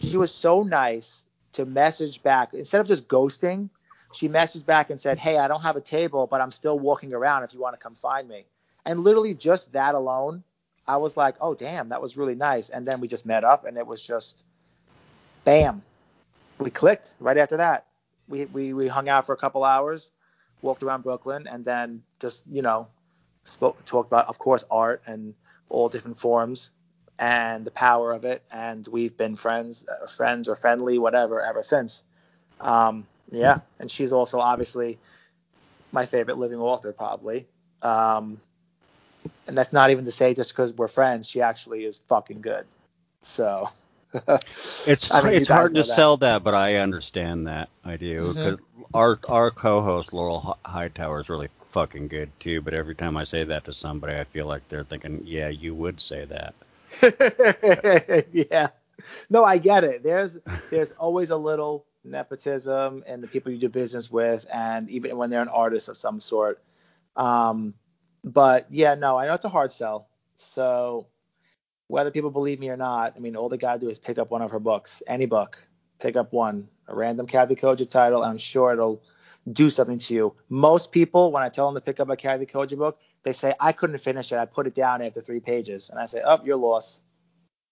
She was so nice to message back instead of just ghosting she messaged back and said, Hey, I don't have a table, but I'm still walking around if you want to come find me. And literally just that alone, I was like, Oh, damn, that was really nice. And then we just met up and it was just bam. We clicked right after that. We, we, we hung out for a couple hours, walked around Brooklyn, and then just, you know, spoke, talked about, of course, art and all different forms and the power of it. And we've been friends, uh, friends or friendly, whatever, ever since. Um, yeah, and she's also obviously my favorite living author, probably. Um, and that's not even to say just because we're friends, she actually is fucking good. So. *laughs* it's I mean, it's hard to that. sell that, but I understand that. I do because mm-hmm. our our co-host Laurel Hightower is really fucking good too. But every time I say that to somebody, I feel like they're thinking, "Yeah, you would say that." *laughs* yeah. No, I get it. There's there's always a little nepotism and the people you do business with, and even when they're an artist of some sort. Um, but yeah, no, I know it's a hard sell. So whether people believe me or not, I mean, all they gotta do is pick up one of her books, any book, pick up one, a random Kathe Koja title, and I'm sure it'll do something to you. Most people, when I tell them to pick up a Kathe Koja book, they say I couldn't finish it. I put it down after three pages, and I say, "Oh, you're lost,"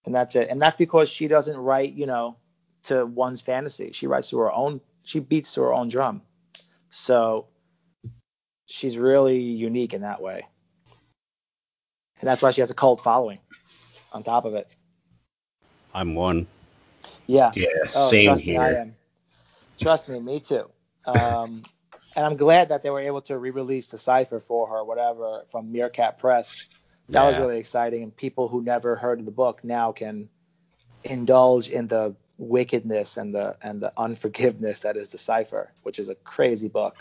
and that's it. And that's because she doesn't write, you know, to one's fantasy. She writes to her own. She beats to her own drum. So she's really unique in that way, and that's why she has a cult following. On top of it, I'm one. Yeah. Yeah. Oh, same trust here. Me, I am. Trust me, me too. Um, and I'm glad that they were able to re-release the cipher for her, whatever, from Meerkat Press. That yeah. was really exciting, and people who never heard of the book now can indulge in the wickedness and the and the unforgiveness that is the cipher, which is a crazy book.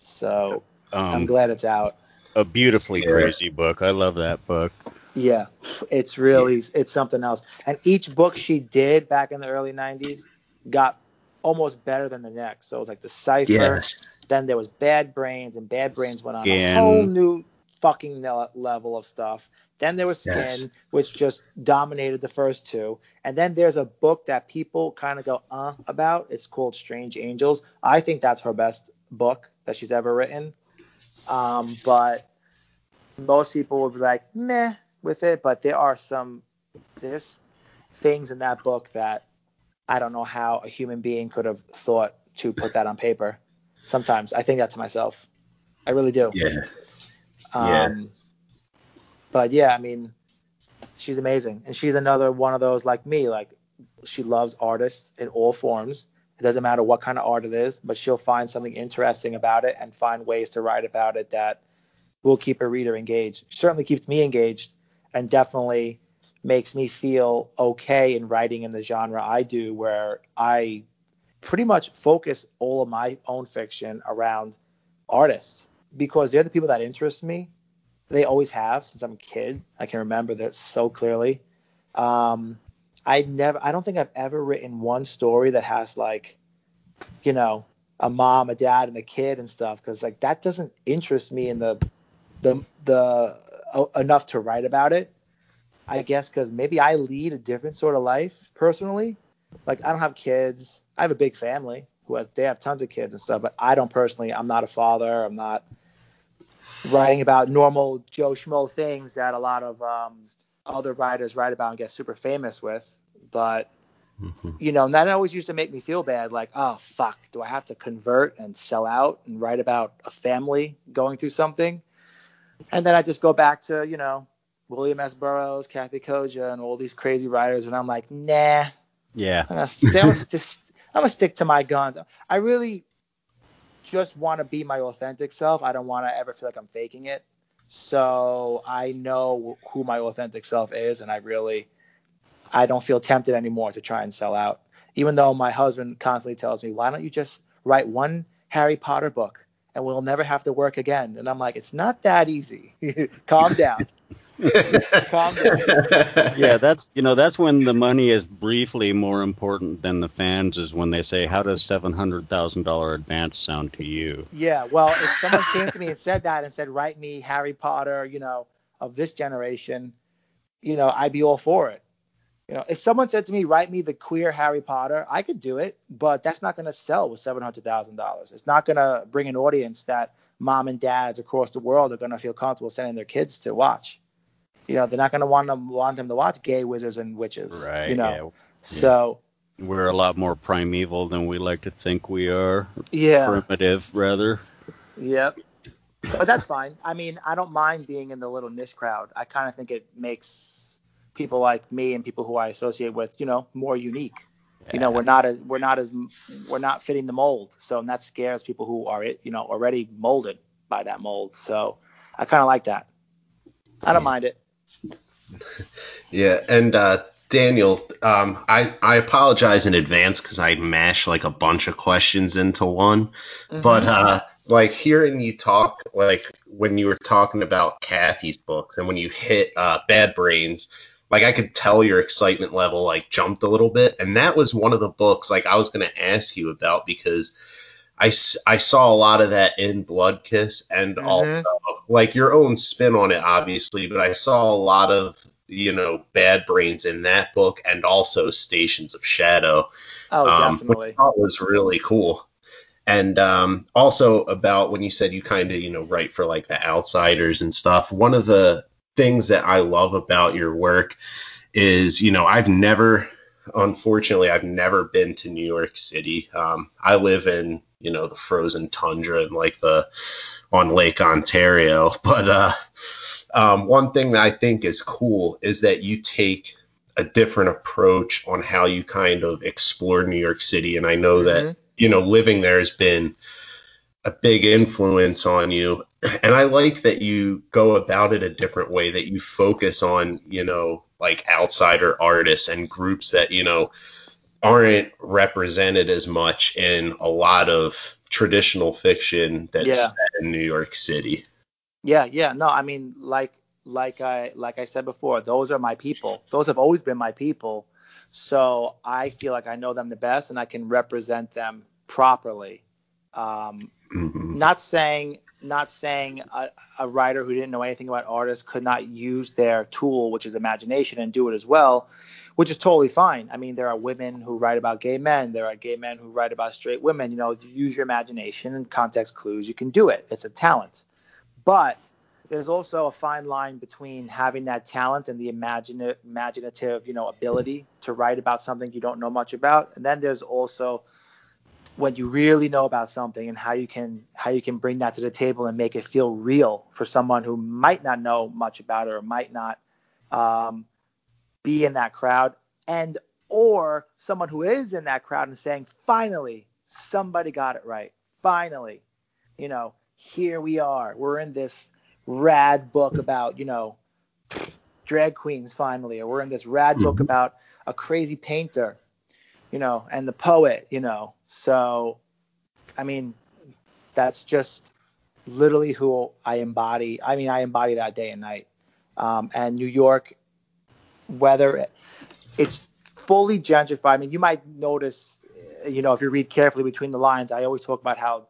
So um, I'm glad it's out. A beautifully yeah. crazy book. I love that book. Yeah, it's really it's something else. And each book she did back in the early 90s got almost better than the next. So it was like the cipher. Yes. Then there was Bad Brains, and Bad Brains went on a whole new fucking level of stuff. Then there was Skin, yes. which just dominated the first two. And then there's a book that people kind of go, uh, about. It's called Strange Angels. I think that's her best book that she's ever written. Um, but most people would be like, meh with it. But there are some, there's things in that book that I don't know how a human being could have thought to put that on paper. Sometimes I think that to myself. I really do. Yeah. Um, yeah but yeah, I mean, she's amazing, and she's another one of those like me. Like she loves artists in all forms. It doesn't matter what kind of art it is, but she'll find something interesting about it and find ways to write about it that will keep a reader engaged. Certainly keeps me engaged, and definitely makes me feel okay in writing in the genre I do, where I pretty much focus all of my own fiction around artists because they're the people that interest me they always have since I'm a kid. I can remember that so clearly. Um, I never, I don't think I've ever written one story that has like, you know, a mom, a dad, and a kid and stuff, because like that doesn't interest me in the, the, the uh, enough to write about it. I guess because maybe I lead a different sort of life personally. Like I don't have kids. I have a big family who has they have tons of kids and stuff, but I don't personally. I'm not a father. I'm not writing about normal Joe Schmo things that a lot of um, other writers write about and get super famous with. But mm-hmm. you know, that always used to make me feel bad. Like, oh fuck, do I have to convert and sell out and write about a family going through something? And then I just go back to, you know, William S. Burroughs, Kathe Koja, and all these crazy writers, and I'm like, nah. Yeah. I'm gonna, I'm, gonna, I'm gonna stick to my guns. I really just want to be my authentic self. I don't want to ever feel like I'm faking it. So I know who my authentic self is, and I really, I don't feel tempted anymore to try and sell out. Even though my husband constantly tells me, why don't you just write one Harry Potter book and we'll never have to work again? And I'm like, it's not that easy. *laughs* Calm down. *laughs* Yeah, that's you know that's when the money is briefly more important than the fans is when they say how does seven hundred thousand dollar advance sound to you? Yeah, well, if someone came to me and said that and said write me Harry Potter, you know, of this generation, you know, I'd be all for it. You know, if someone said to me write me the queer Harry Potter, I could do it, but that's not going to sell with seven hundred thousand dollars. It's not going to bring an audience that mom and dads across the world are going to feel comfortable sending their kids to watch you know they're not going to want them want them to watch gay wizards and witches right you know? yeah. so we're a lot more primeval than we like to think we are. Yeah. Primitive rather. Yep. But that's fine. I mean i don't mind being in the little niche crowd. I kind of think it makes people like me and people who i associate with you know more unique. Yeah. you know we're not as we're not as we're not fitting the mold. So and that scares people who are you know already molded by that mold. So i kind of like that. I don't mind it yeah, and uh, Daniel, um, I I apologize in advance because I mashed like a bunch of questions into one, mm-hmm. but uh, like hearing you talk, like when you were talking about Kathe's books and when you hit uh, Bad Brains, like I could tell your excitement level like jumped a little bit, and that was one of the books like I was gonna ask you about because. I, I saw a lot of that in Blood Kiss and mm-hmm. also like your own spin on it, obviously, but I saw a lot of you know Bad Brains in that book and also Stations of Shadow. Oh, um, definitely. Which I thought was really cool. And um, also about when you said you kind of you know write for like the outsiders and stuff. One of the things that I love about your work is you know I've never unfortunately I've never been to New York City. Um, I live in you know the frozen tundra and like the on Lake Ontario. *laughs* But uh, um, one thing that I think is cool is that you take a different approach on how you kind of explore New York City. And I know mm-hmm. that, you know, living there has been a big influence on you. *clears throat* And I like that you go about it a different way, that you focus on, you know, like outsider artists and groups that, you know, aren't represented as much in a lot of traditional fiction that's yeah. set in New York City. Yeah, yeah. No, I mean like like I like I said before, those are my people. Those have always been my people. So I feel like I know them the best and I can represent them properly. Um, mm-hmm. Not saying not saying a, a, writer who didn't know anything about artists could not use their tool, which is imagination, and do it as well which is totally fine. I mean, there are women who write about gay men. There are gay men who write about straight women. You know, you use your imagination and context clues. You can do it. It's a talent. But there's also a fine line between having that talent and the imaginative, imaginative, you know, ability to write about something you don't know much about. And then there's also when you really know about something and how you can how you can bring that to the table and make it feel real for someone who might not know much about it or might not um, be in that crowd and or someone who is in that crowd and saying finally somebody got it right. Finally you know here we are. We're in this rad book about you know drag queens finally or we're in this rad book mm-hmm. about a crazy painter you know and the poet you know. So i mean that's just literally who i embody. I mean i embody that day and night. Um, and new york whether it's fully gentrified. I mean, you might notice, you know, if you read carefully between the lines, I always talk about how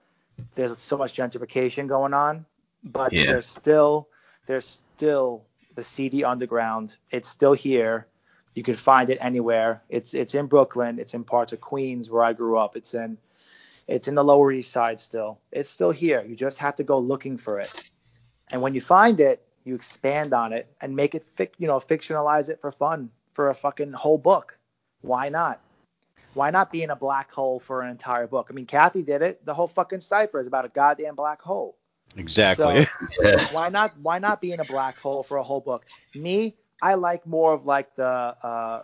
there's so much gentrification going on, but yeah. there's still there's still the seedy underground. It's still here. You can find it anywhere. It's it's in Brooklyn. It's in parts of Queens where I grew up. It's in it's in the Lower East Side still. It's still here. You just have to go looking for it. And when you find it, you expand on it and make it fic, you know, fictionalize it for fun for a fucking whole book. Why not? Why not be in a black hole for an entire book? I mean, Kathe did it. The whole fucking cipher is about a goddamn black hole. Exactly. So *laughs* *laughs* why not why not be in a black hole for a whole book? Me, I like more of like the uh,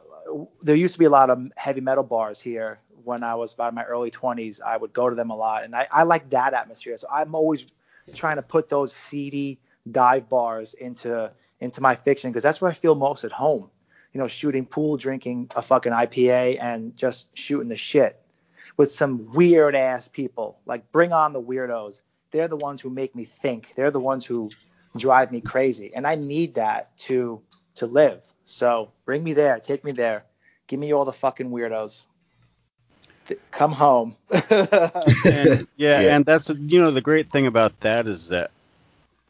there used to be a lot of heavy metal bars here when I was about in my early 20s. I would go to them a lot, and I, I like that atmosphere. So I'm always trying to put those seedy dive bars into into my fiction because that's where I feel most at home. You know, shooting pool, drinking a fucking IPA, and just shooting the shit with some weird ass people. Like, bring on the weirdos. They're the ones who make me think. They're the ones who drive me crazy, and I need that to to live. So bring me there. Take me there. Give me all the fucking weirdos. Th- Come home. *laughs* and, yeah, Yeah. and that's you know the great thing about that is that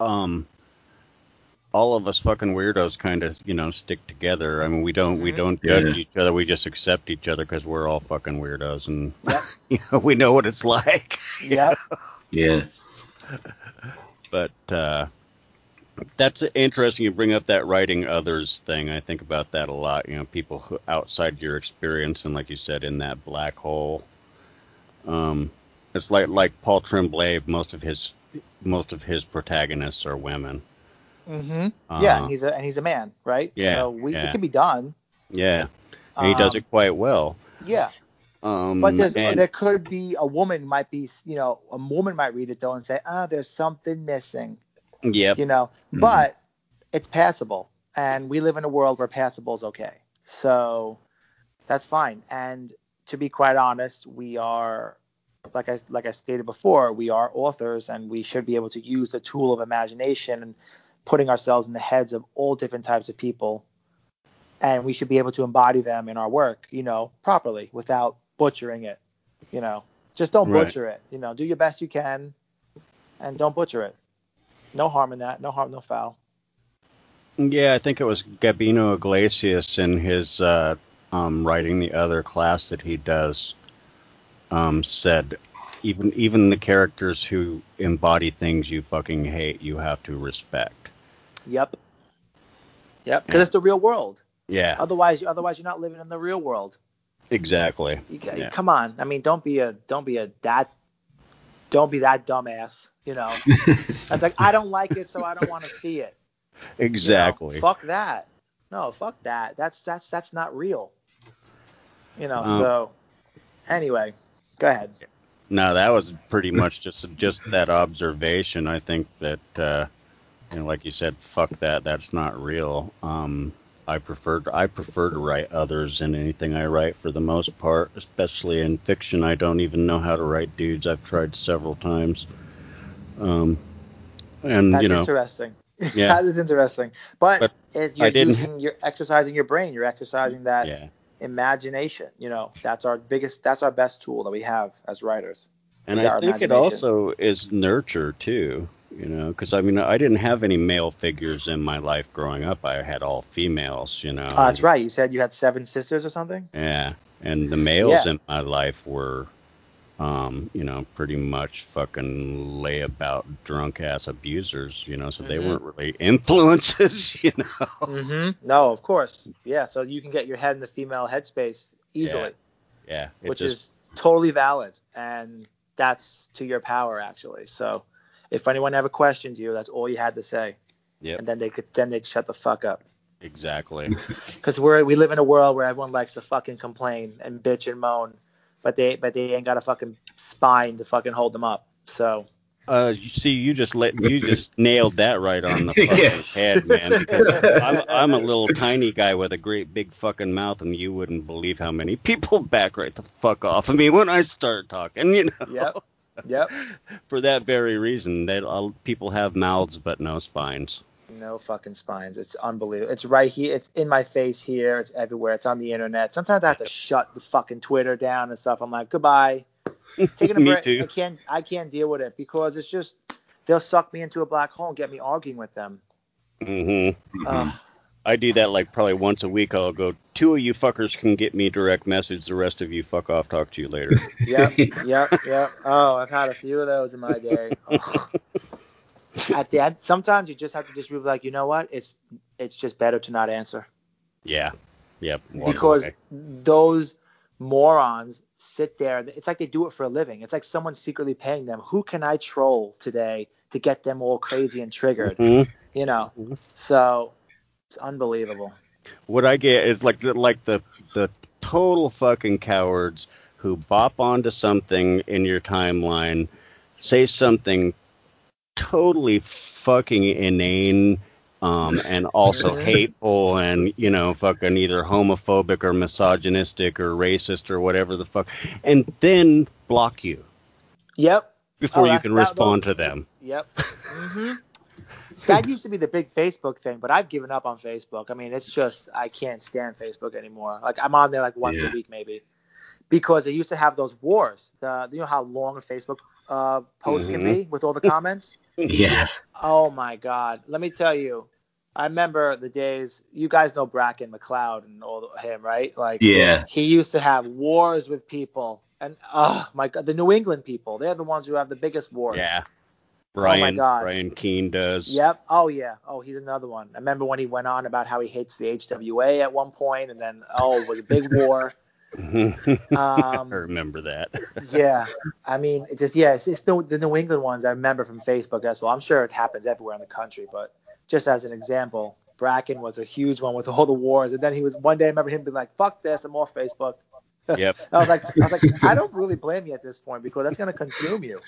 um all of us fucking weirdos kind of you know stick together. I mean we don't we Mhm. don't judge Yeah. each other. We just accept each other because we're all fucking weirdos and *laughs* Yep. you know, we know what it's like. yep. *laughs* Yeah. But uh that's interesting. You bring up that writing others thing. I think about that a lot. You know, people who outside your experience, and like you said, in that black hole. Um, it's like like Paul Tremblay. Most of his most of his protagonists are women. Mm-hmm. yeah, Uh, and he's a and he's a man, right? Yeah, So we yeah. it can be done. Yeah, and he does Um, it quite well. Yeah, Um, but there's and- there could be a woman might be you know a woman might read it though and say ah there's something missing Yeah. you know Mhm. but it's passable and we live in a world where passable is okay so that's fine and to be quite honest we are like I like I stated before we are authors and we should be able to use the tool of imagination and putting ourselves in the heads of all different types of people. And we should be able to embody them in our work you know properly without butchering it you know. Just don't Right. butcher it you know. Do your best you can and don't butcher it. No harm in that. No harm no foul. Yeah, I think it was Gabino Iglesias in his uh, um, writing the other class that he does um, said even even the characters who embody things you fucking hate, you have to respect. Yep. Yep. Because Yeah. it's the real world. Yeah, Otherwise, otherwise you're not living in the real world. exactly. You Yeah. come on. I mean, don't be a don't be a that don't be that dumbass. You know. *laughs* That's like I don't like it, so I don't want to see it. You know? Exactly. Fuck that. No, fuck that. That's that's that's not real. You know. Um, so anyway, go ahead. No, that was pretty much just just that observation. I think that uh, you know, like you said, fuck that. That's not real. Um, I prefer I prefer to write others in anything I write for the most part, especially in fiction. I don't even know how to write dudes. I've tried several times. Um, and That's you know, interesting. *laughs* Yeah. that is interesting. But, But if you're using you're exercising your brain, you're exercising that yeah. Imagination. You know, that's our biggest, that's our best tool that we have as writers. And I think it also is nurture too, you know, because I mean I didn't have any male figures in my life growing up. I had all females, you know. Oh, that's right. You said you had seven sisters or something. Yeah, and the males Yeah. in my life were, um, you know, pretty much fucking layabout drunk ass abusers, you know. So they Mhm. weren't really influences, *laughs* you know. Mm-hmm. No, of course. Yeah. So you can get your head in the female headspace easily, Yeah, it which just- is totally valid, and that's to your power actually. So if anyone ever questioned you, that's all you had to say, Yeah. and then they could then they'd shut the fuck up. exactly. *laughs* Because we're we live in a world where everyone likes to fucking complain and bitch and moan, but they but they ain't got a fucking spine to fucking hold them up. So Uh, you see, you just let you just nailed that right on the *laughs* fucking Yes. head, man. I'm, I'm a little tiny guy with a great big fucking mouth, and you wouldn't believe how many people *laughs* back right the fuck off of me when I start talking. You know, yep, *laughs* yep. for that very reason, that all people have mouths but no spines. No fucking spines. It's unbelievable. It's right here. It's in my face here. It's everywhere. It's on the internet. Sometimes I have to shut the fucking Twitter down and stuff. I'm like, goodbye. *laughs* Taking a Me break. too. I can't. I can't deal with it because it's just they'll suck me into a black hole and get me arguing with them. Mm-hmm. Ugh. I do that like probably once a week. I'll go, two of you fuckers can get me direct message. The rest of you fuck off. Talk to you later. yep, *laughs* yep, yep. Oh, I've had a few of those in my day. *laughs* Ugh. *laughs* At the end, sometimes you just have to just be like, you know what? It's it's just better to not answer yeah. Yep. because away. those morons sit there. It's like they do it for a living. It's like someone secretly paying them. Who can I troll today to get them all crazy and triggered? Mhm. You know. So it's unbelievable. What I get is like the like the the total fucking cowards who bop onto something in your timeline, say something totally fucking inane um, and also hateful and you know fucking either homophobic or misogynistic or racist or whatever the fuck, and then block you Yep. before Oh, you that- can respond to them. Yep. hmm That used to be the big Facebook thing, but I've given up on Facebook. I mean, it's just I can't stand Facebook anymore. Like I'm on there like once Yeah. a week maybe, because they used to have those wars. The you know how long a Facebook uh, post can be with all the comments. Yeah. Oh my God! Let me tell you, I remember the days. You guys know Bracken MacLeod and all him, right? Like Yeah. he used to have wars with people, and oh my God, the New England people. They're the ones who have the biggest wars. Yeah. Brian, Oh my Brian, God. Brian Keene does. Yep. Oh yeah. Oh, he's another one. I remember when he went on about how he hates the HWA at one point, and then oh, it was a big war. *laughs* I Um, remember that. yeah. *laughs* I mean, it just yeah, it's, it's the, the New England ones I remember from Facebook as well. I'm sure it happens everywhere in the country, but just as an example, Bracken was a huge one with all the wars, and then he was one day I remember him being like, "Fuck this, I'm off Facebook." *laughs* yep. I was like, I was like, I don't really blame you at this point because that's gonna consume you.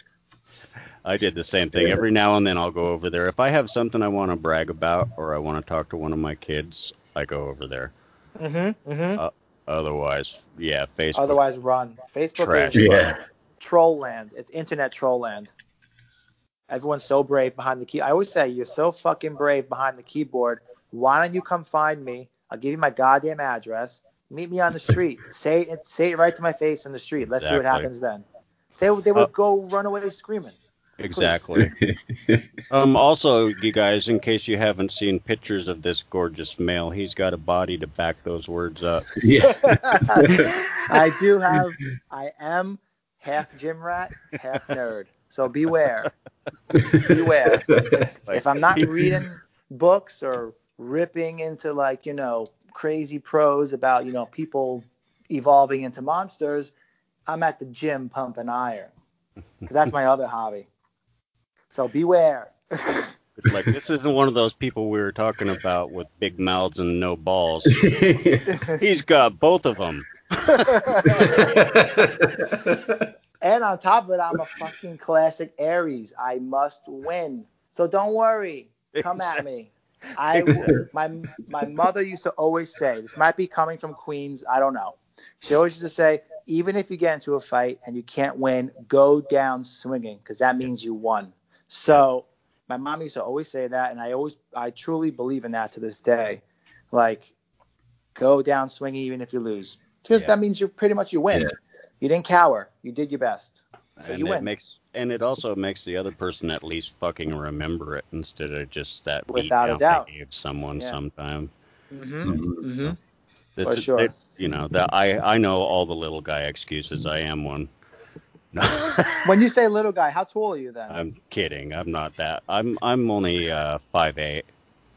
I did the same thing. Every now and then I'll go over there. If I have something I want to brag about or I want to talk to one of my kids, I go over there. Mm-hmm. Mm-hmm. Otherwise, yeah, Facebook. Otherwise, run. Facebook Trash. is Yeah. troll land. It's internet troll land. Everyone's so brave behind the key. I always say you're so fucking brave behind the keyboard. Why don't you come find me? I'll give you my goddamn address. Meet me on the street. *laughs* say it. Say it right to my face in the street. Let's see what happens then. They would- they would Uh, go run away screaming. Exactly. *laughs* um, also, you guys, in case you haven't seen pictures of this gorgeous male, he's got a body to back those words up. yeah. *laughs* I do have. I am half gym rat, half nerd. So beware. Beware. *laughs* if I'm not reading books or ripping into like you know crazy prose about you know people evolving into monsters, I'm at the gym pumping iron. 'Cause that's my other hobby. So beware. Like this isn't one of those people we were talking about with big mouths and no balls. *laughs* He's got both of them. *laughs* and on top of it, I'm a fucking classic Aries. I must win. So don't worry. Come at me. I w- my my mother used to always say this might be coming from Queens. I don't know. She always used to say, even if you get into a fight and you can't win, go down swinging because that means you won. So my mom used to always say that, and I always I truly believe in that to this day. Like, go down swinging even if you lose, because Yeah. that means you pretty much you win. Yeah. You didn't cower. You did your best. So and you it win. makes and it also makes the other person at least fucking remember it instead of just that Without a doubt. they gave someone Yeah. sometime. Mm-hmm. Mm-hmm. This For is, sure. it- you know that I I know all the little guy excuses. I am one. *laughs* When you say little guy, how tall are you then? I'm kidding. I'm not that. I'm I'm only uh five eight.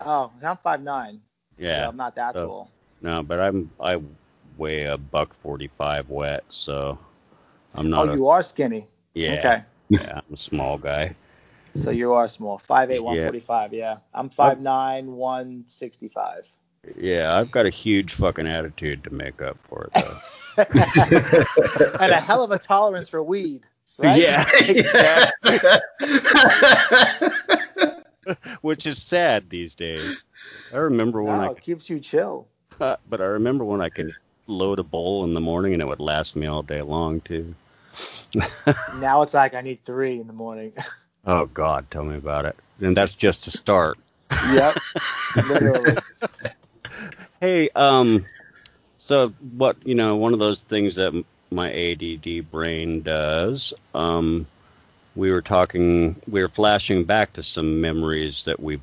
oh, I'm five nine. Yeah. So I'm not that So- tall. No, but I'm I weigh a buck forty five wet, so I'm Oh, not. a, you are skinny. yeah. Okay. *laughs* Yeah, I'm a small guy. So you are small. Five eight, one forty five. Yeah. one forty five. Yeah. I'm five nine, one sixty five. Yeah, I've got a huge fucking attitude to make up for it though. *laughs* *laughs* and a hell of a tolerance for weed. Right? Yeah, *laughs* which is sad these days. I remember when No, it keeps you chill. I, but I remember when I could load a bowl in the morning and it would last me all day long too. *laughs* Now it's like I need three in the morning. Oh God, tell me about it. And that's just to start. yep. Literally. Hey, um, so what you know, one of those things that my ADD brain does. Um, we were talking, we were flashing back to some memories that we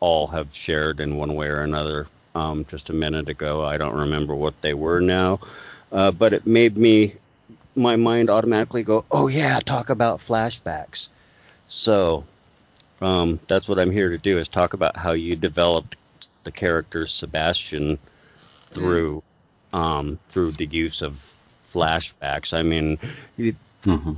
all have shared in one way or another. Um, just a minute ago, I don't remember what they were now, uh, but it made me, my mind automatically go, oh yeah, talk about flashbacks. So, um, that's what I'm here to do is talk about how you developed the character Sebastian through um, through the use of flashbacks. I mean, he, Mm-hmm.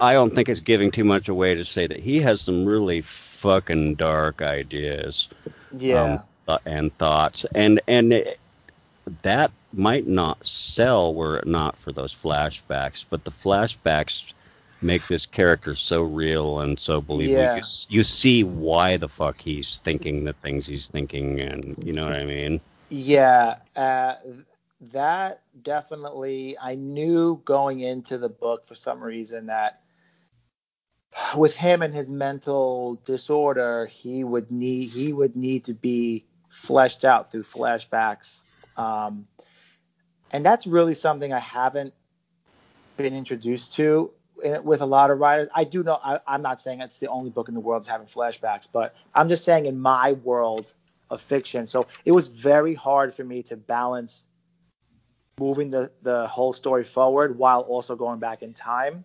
I don't think it's giving too much away to say that he has some really fucking dark ideas Yeah. um, th- and thoughts, and and it, that might not sell were it not for those flashbacks. But the flashbacks make this character so real and so believable. Yeah. You, you see why the fuck he's thinking the things he's thinking, and you know what I mean. Yeah, uh, that definitely. I knew going into the book for some reason that with him and his mental disorder, he would need he would need to be fleshed out through flashbacks, um, and that's really something I haven't been introduced to with a lot of writers. I do know. I, I'm not saying it's the only book in the world that's having flashbacks, but I'm just saying in my world of fiction. So it was very hard for me to balance moving the, the whole story forward while also going back in time.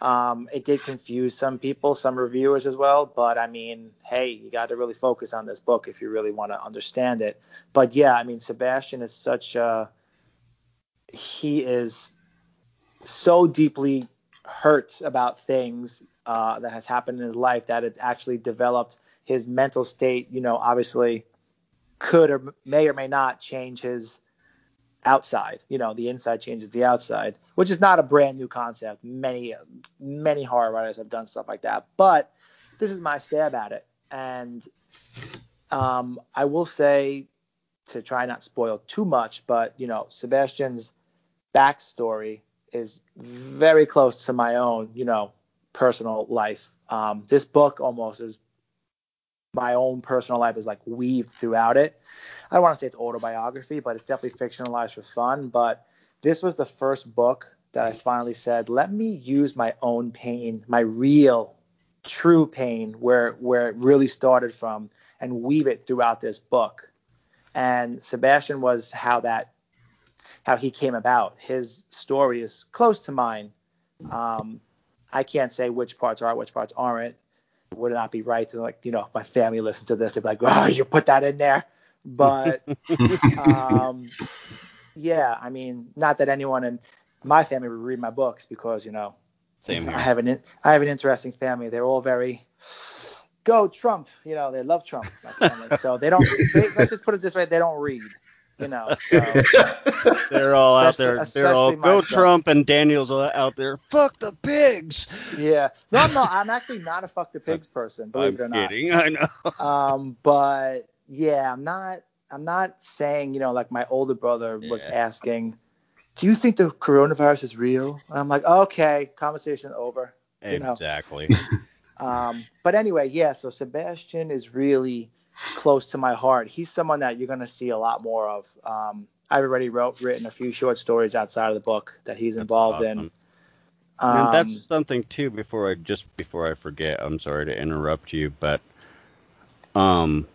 Um, it did confuse some people, some reviewers as well. But I mean, hey, you got to really focus on this book if you really want to understand it. But yeah, I mean, Sebastian is such a he is so deeply hurt about things uh, that has happened in his life that it actually developed his mental state. You know, obviously could or may or may not change his outside. You know, the inside changes the outside, which is not a brand new concept. Many many horror writers have done stuff like that, but this is my stab at it. And um, I will say to try not spoil too much, but you know, Sebastian's backstory is very close to my own, you know, personal life. Um, this book almost is my own personal life is like weaved throughout it. I don't want to say it's autobiography, but it's definitely fictionalized for fun. But this was the first book that I finally said, let me use my own pain, my real, true pain, where where it really started from, and weave it throughout this book. And Sebastian was how that how he came about. His story is close to mine. Um, I can't say which parts are, which parts aren't. Would it not be right to like, you know, if my family listened to this, they'd be like, "Oh, you put that in there." But *laughs* um, yeah, I mean, not that anyone in my family would read my books because you know, Same here. I have an I have an interesting family. They're all very go Trump. You know, they love Trump. So they don't. *laughs* They, let's just put it this way: they don't read. You know. So *laughs* They're all out there. They're all go myself. Trump, and Daniel's out there. Fuck the pigs. yeah. No, no, I'm actually not a fuck the pigs person. Believe I'm it or not. kidding. I know. Um, but yeah, I'm not. I'm not saying you know like my older brother was Yeah. asking, do you think the coronavirus is real? And I'm like, okay, conversation over. You know. Exactly. *laughs* Um, but anyway, yeah. So Sebastian is really close to my heart. He's someone that you're gonna see a lot more of. Um, I've already wrote written a few short stories outside of the book that he's involved in. awesome. Um, and that's something too. Before I just before I forget, I'm sorry to interrupt you, but um,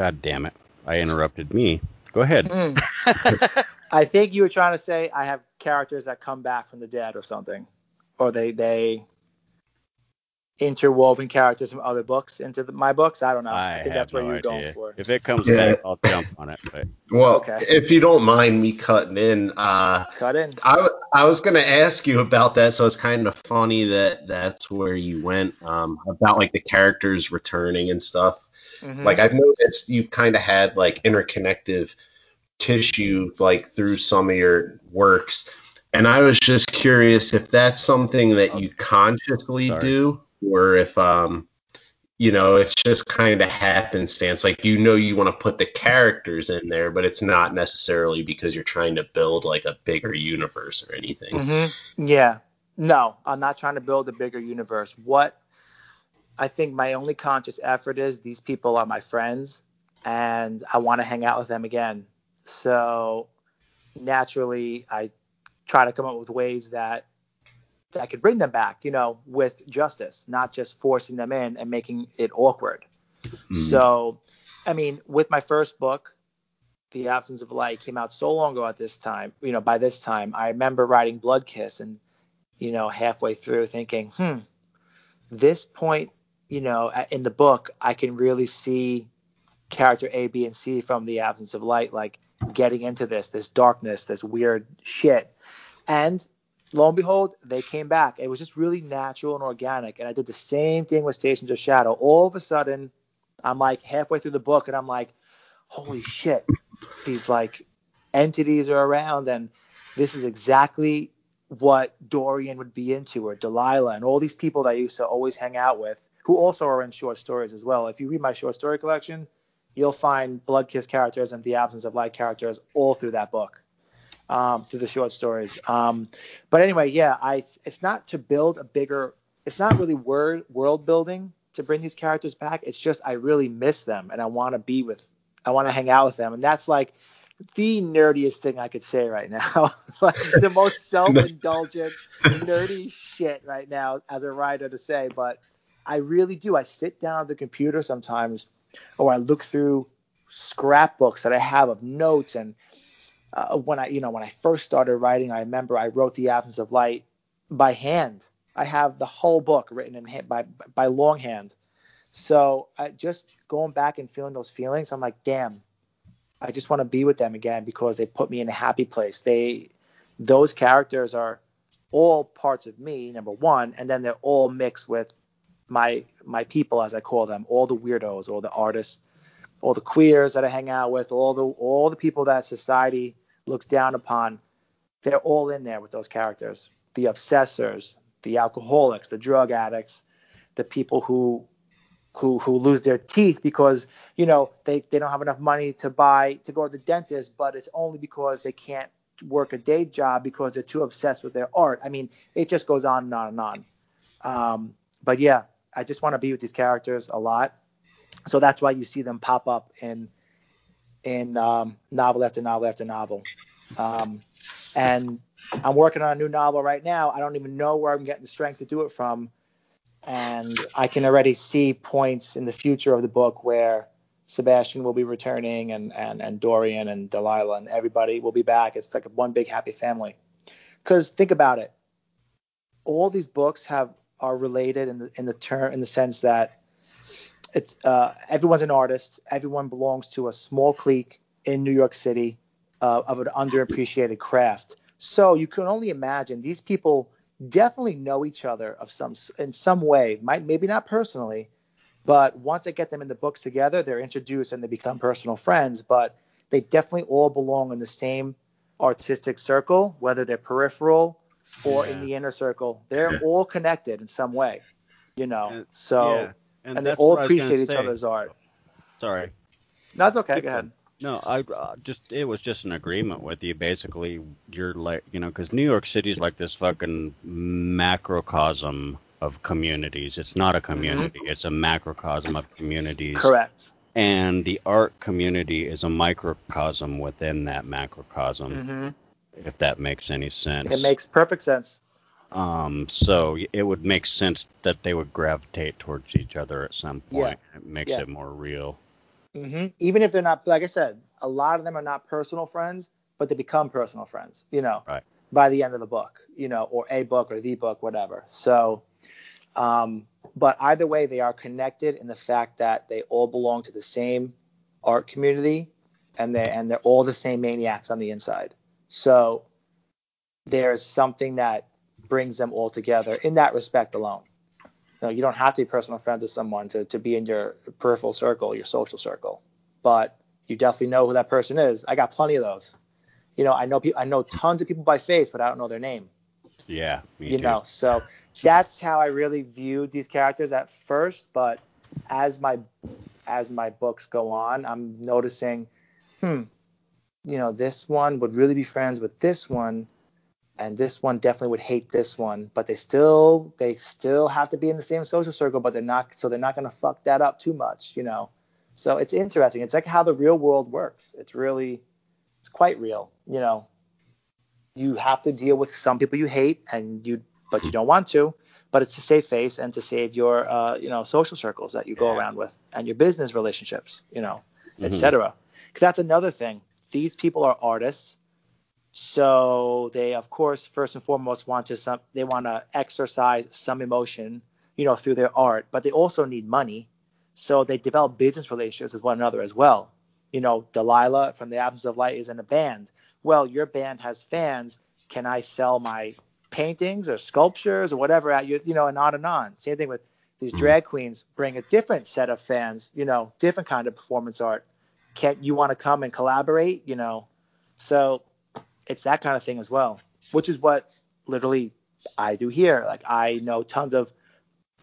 God damn it, I interrupted me. Go ahead. Mm. *laughs* I think you were trying to say I have characters that come back from the dead or something, or they they interwoven characters from other books into the, my books. I don't know. I, I, think have that's what no you were idea. going for. If it comes Yeah. back, I'll jump on it. But *laughs* well, Okay. if you don't mind me cutting in, uh, Cut in. I, w- I was going to ask you about that, so it's kind of funny that that's where you went um, about like the characters returning and stuff. Mhm. Like I've noticed you've kind of had like interconnective tissue like through some of your works, and I was just curious if that's something that you consciously Sorry. do, or if um you know it's just kind of happenstance. Like you know you want to put the characters in there, but it's not necessarily because you're trying to build like a bigger universe or anything. hmm Yeah. No, I'm not trying to build a bigger universe. What I think my only conscious effort is these people are my friends and I want to hang out with them again. So naturally, I try to come up with ways that that could bring them back, you know, with justice, not just forcing them in and making it awkward. Mhm. So, I mean, with my first book, The Absence of Light came out so long ago at this time, you know, by this time, I remember writing Blood Kiss and, you know, halfway through thinking, hmm, this point, you know, in the book, I can really see character A, B, and C from The Absence of Light. Like, getting into this, this darkness, this weird shit. And lo and behold, they came back. It was just really natural and organic. And I did the same thing with Stations of Shadow. All of a sudden, I'm like halfway through the book and I'm like, holy shit, these like entities are around and this is exactly what Dorian would be into or Delilah and all these people that I used to always hang out with who also are in short stories as well. If you read my short story collection, you'll find Blood Kiss characters and the absence of light characters all through that book, um, through the short stories. Um, but anyway, yeah, I it's not to build a bigger, it's not really word world building to bring these characters back. It's just I really miss them and I want to be with, I want to hang out with them, and that's like the nerdiest thing I could say right now. *laughs* like the most *laughs* self-indulgent, nerdy shit right now as a writer to say, but I really do. I sit down at the computer sometimes, or I look through scrapbooks that I have of notes. And uh, when I, you know, when I first started writing, I remember I wrote The Absence of Light by hand. I have the whole book written in hand by by longhand. So I, just going back and feeling those feelings, I'm like, damn, I just want to be with them again because they put me in a happy place. They, those characters are all parts of me, number one, and then they're all mixed with my my people, as I call them, all the weirdos, all the artists, all the queers that I hang out with, all the all the people that society looks down upon. They're all in there with those characters. The obsessors, the alcoholics, the drug addicts, the people who who who lose their teeth because you know they they don't have enough money to buy to go to the dentist, but it's only because they can't work a day job because they're too obsessed with their art. I mean, it just goes on and on and on. Um, but yeah, I just want to be with these characters a lot, so that's why you see them pop up in in um, novel after novel after novel. Um, and I'm working on a new novel right now. I don't even know where I'm getting the strength to do it from and I can already see points in the future of the book where Sebastian will be returning and and and Dorian and Delilah and everybody will be back. It's like one big happy family. Because think about it, all these books have are related in the in the term in the sense that it's uh, everyone's an artist. Everyone belongs to a small clique in New York City uh, of an underappreciated craft. So you can only imagine these people definitely know each other of some in some way. Might maybe not personally, but once I get them in the books together, they're introduced and they become personal friends. But they definitely all belong in the same artistic circle, whether they're peripheral or yeah. in the inner circle. They're all connected in some way, you know. And, so yeah. and, and they all appreciate each say. other's art. Sorry. That's okay. Go ahead. No, I uh, just it was just an agreement with you. Basically, you're like you know because New York City's like this fucking macrocosm of communities. It's not a community. Mm-hmm. It's a macrocosm of communities. Correct. And the art community is a microcosm within that macrocosm. Mm-hmm. If that makes any sense. It makes perfect sense. Um, so it would make sense that they would gravitate towards each other at some point. Yeah. It makes yeah. it more real. Mm-hmm. Even if they're not, like I said, a lot of them are not personal friends, but they become personal friends, you know, right. by the end of the book, you know, or a book or the book, whatever. So, um, but either way, they are connected in the fact that they all belong to the same art community, and they and they're all the same maniacs on the inside. So there's something that brings them all together in that respect alone you, know, you don't have to be personal friends with someone to, to be in your peripheral circle, your social circle, but you definitely know who that person is. I got plenty of those. You know, I know people, I know tons of people by face, but I don't know their name. Yeah, you too. know, so that's how I really viewed these characters at first. But as my as my books go on, I'm noticing, hmm, you know, this one would really be friends with this one, and this one definitely would hate this one, but they still they still have to be in the same social circle, but they're not so they're not gonna fuck that up too much, you know. So it's interesting. It's like how the real world works. It's really it's quite real, you know. You have to deal with some people you hate and you but you don't want to, but it's to save face and to save your uh, you know social circles that you go around with and your business relationships, you know, mm-hmm. etc. Because that's another thing. These people are artists so they, of course, first and foremost want to some they want to exercise some emotion, you know, through their art, but they also need money. So they develop business relationships with one another as well. you know, Delilah from the Absence of Light is in a band. Well, your band has fans. Can I sell my paintings or sculptures or whatever at you, you know, and on and on. Same thing with these hmm. drag queens bring a different set of fans, you know, different kind of performance art. Can you want to come and collaborate, you know? So it's that kind of thing as well, which is what literally I do here. Like I know tons of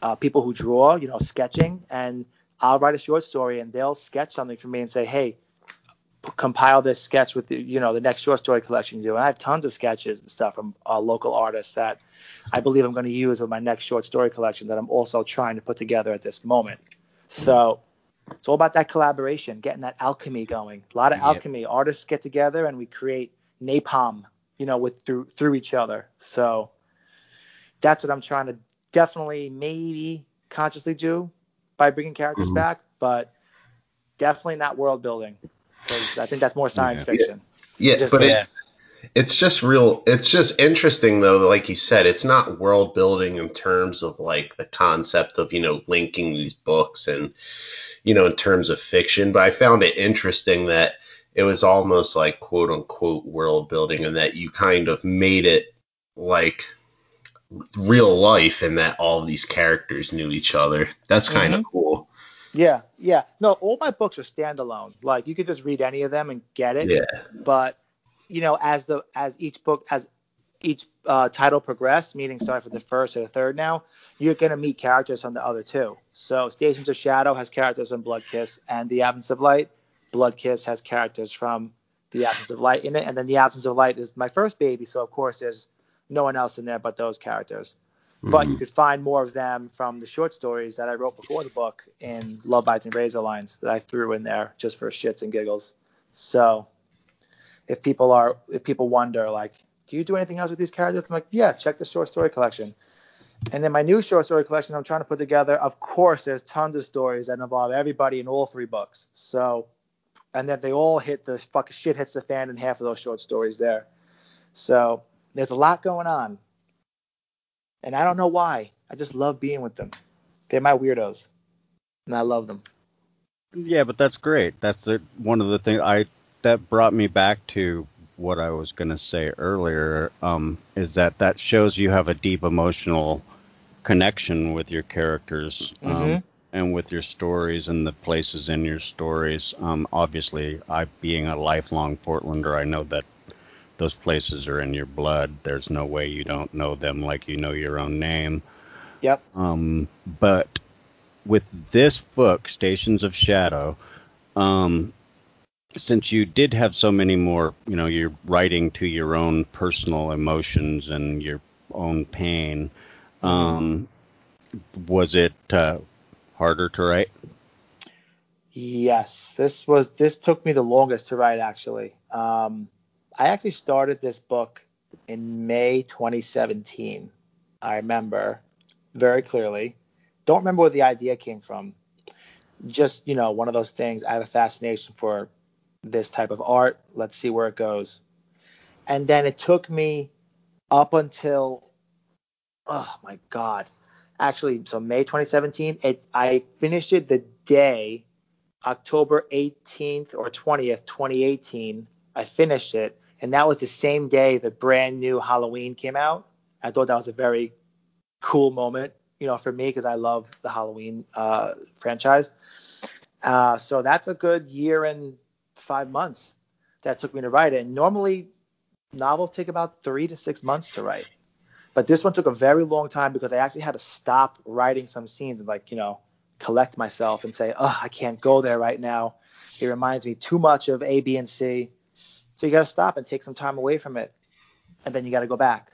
uh, people who draw, you know, sketching, and I'll write a short story and they'll sketch something for me and say, hey, p- compile this sketch with the, you know, the next short story collection you do. And I have tons of sketches and stuff from uh, local artists that I believe I'm going to use with my next short story collection that I'm also trying to put together at this moment. So it's all about that collaboration, getting that alchemy going. A lot of Yep. alchemy. Artists get together and we create napalm, you know, with through through each other. So that's what I'm trying to definitely maybe consciously do by bringing characters Mhm. back, but definitely not world building because I think that's more science Yeah. fiction. Yeah, Just but like- it's it's just real. It's just interesting though. Like you said, it's not world building in terms of like the concept of you know linking these books and you know in terms of fiction. But I found it interesting that it was almost like quote unquote world building, and that you kind of made it like real life, and that all of these characters knew each other. That's kind of cool. Yeah, yeah. No, all my books are standalone. Like you could just read any of them and get it. Yeah. But you know, as the as each book as each uh, title progressed, meaning starting for the first or the third now, you're gonna meet characters from the other two. So Stations of Shadow has characters from Blood Kiss and The Absence of Light. Blood Kiss has characters from The Absence of Light in it, and then The Absence of Light is my first baby, so of course there's no one else in there but those characters. But Mhm. you could find more of them from the short stories that I wrote before the book in Love Bites and Razor Lines that I threw in there just for shits and giggles. So if people are if people wonder like, do you do anything else with these characters? I'm like, yeah, check the short story collection. And then my new short story collection I'm trying to put together, of course, there's tons of stories that involve everybody in all three books. So and that they all hit the fucking shit hits the fan in half of those short stories there. So there's a lot going on. And I don't know why. I just love being with them. They're my weirdos. And I love them. Yeah, but that's great. That's the, one of the things I that brought me back to what I was going to say earlier. Um, is that that shows you have a deep emotional connection with your characters um, Mhm. and with your stories and the places in your stories. Um, obviously, I being a lifelong Portlander, I know that those places are in your blood. There's no way you don't know them like you know your own name. Yep. Um, but with this book, Stations of Shadow, um, since you did have so many more, you know, you're writing to your own personal emotions and your own pain, um, was it uh, harder to write? Yes, this was this took me the longest to write actually. Um, I actually started this book in May 2017. I remember very clearly. Don't remember where the idea came from. Just you know, one of those things. I have a fascination for this type of art. Let's see where it goes. And then it took me up until oh my god, actually, so May 2017. It I finished it the day October 18th or 20th, 2018, I finished it, and that was the same day the brand new Halloween came out. I thought that was a very cool moment, you know, for me because I love the Halloween uh, franchise. Uh, so that's a good year and five months that took me to write it. And normally, novels take about three to six months to write, but this one took a very long time because I actually had to stop writing some scenes and like, you know, collect myself and say, oh, I can't go there right now. It reminds me too much of A, B, and C. So you got to stop and take some time away from it, and then you got to go back,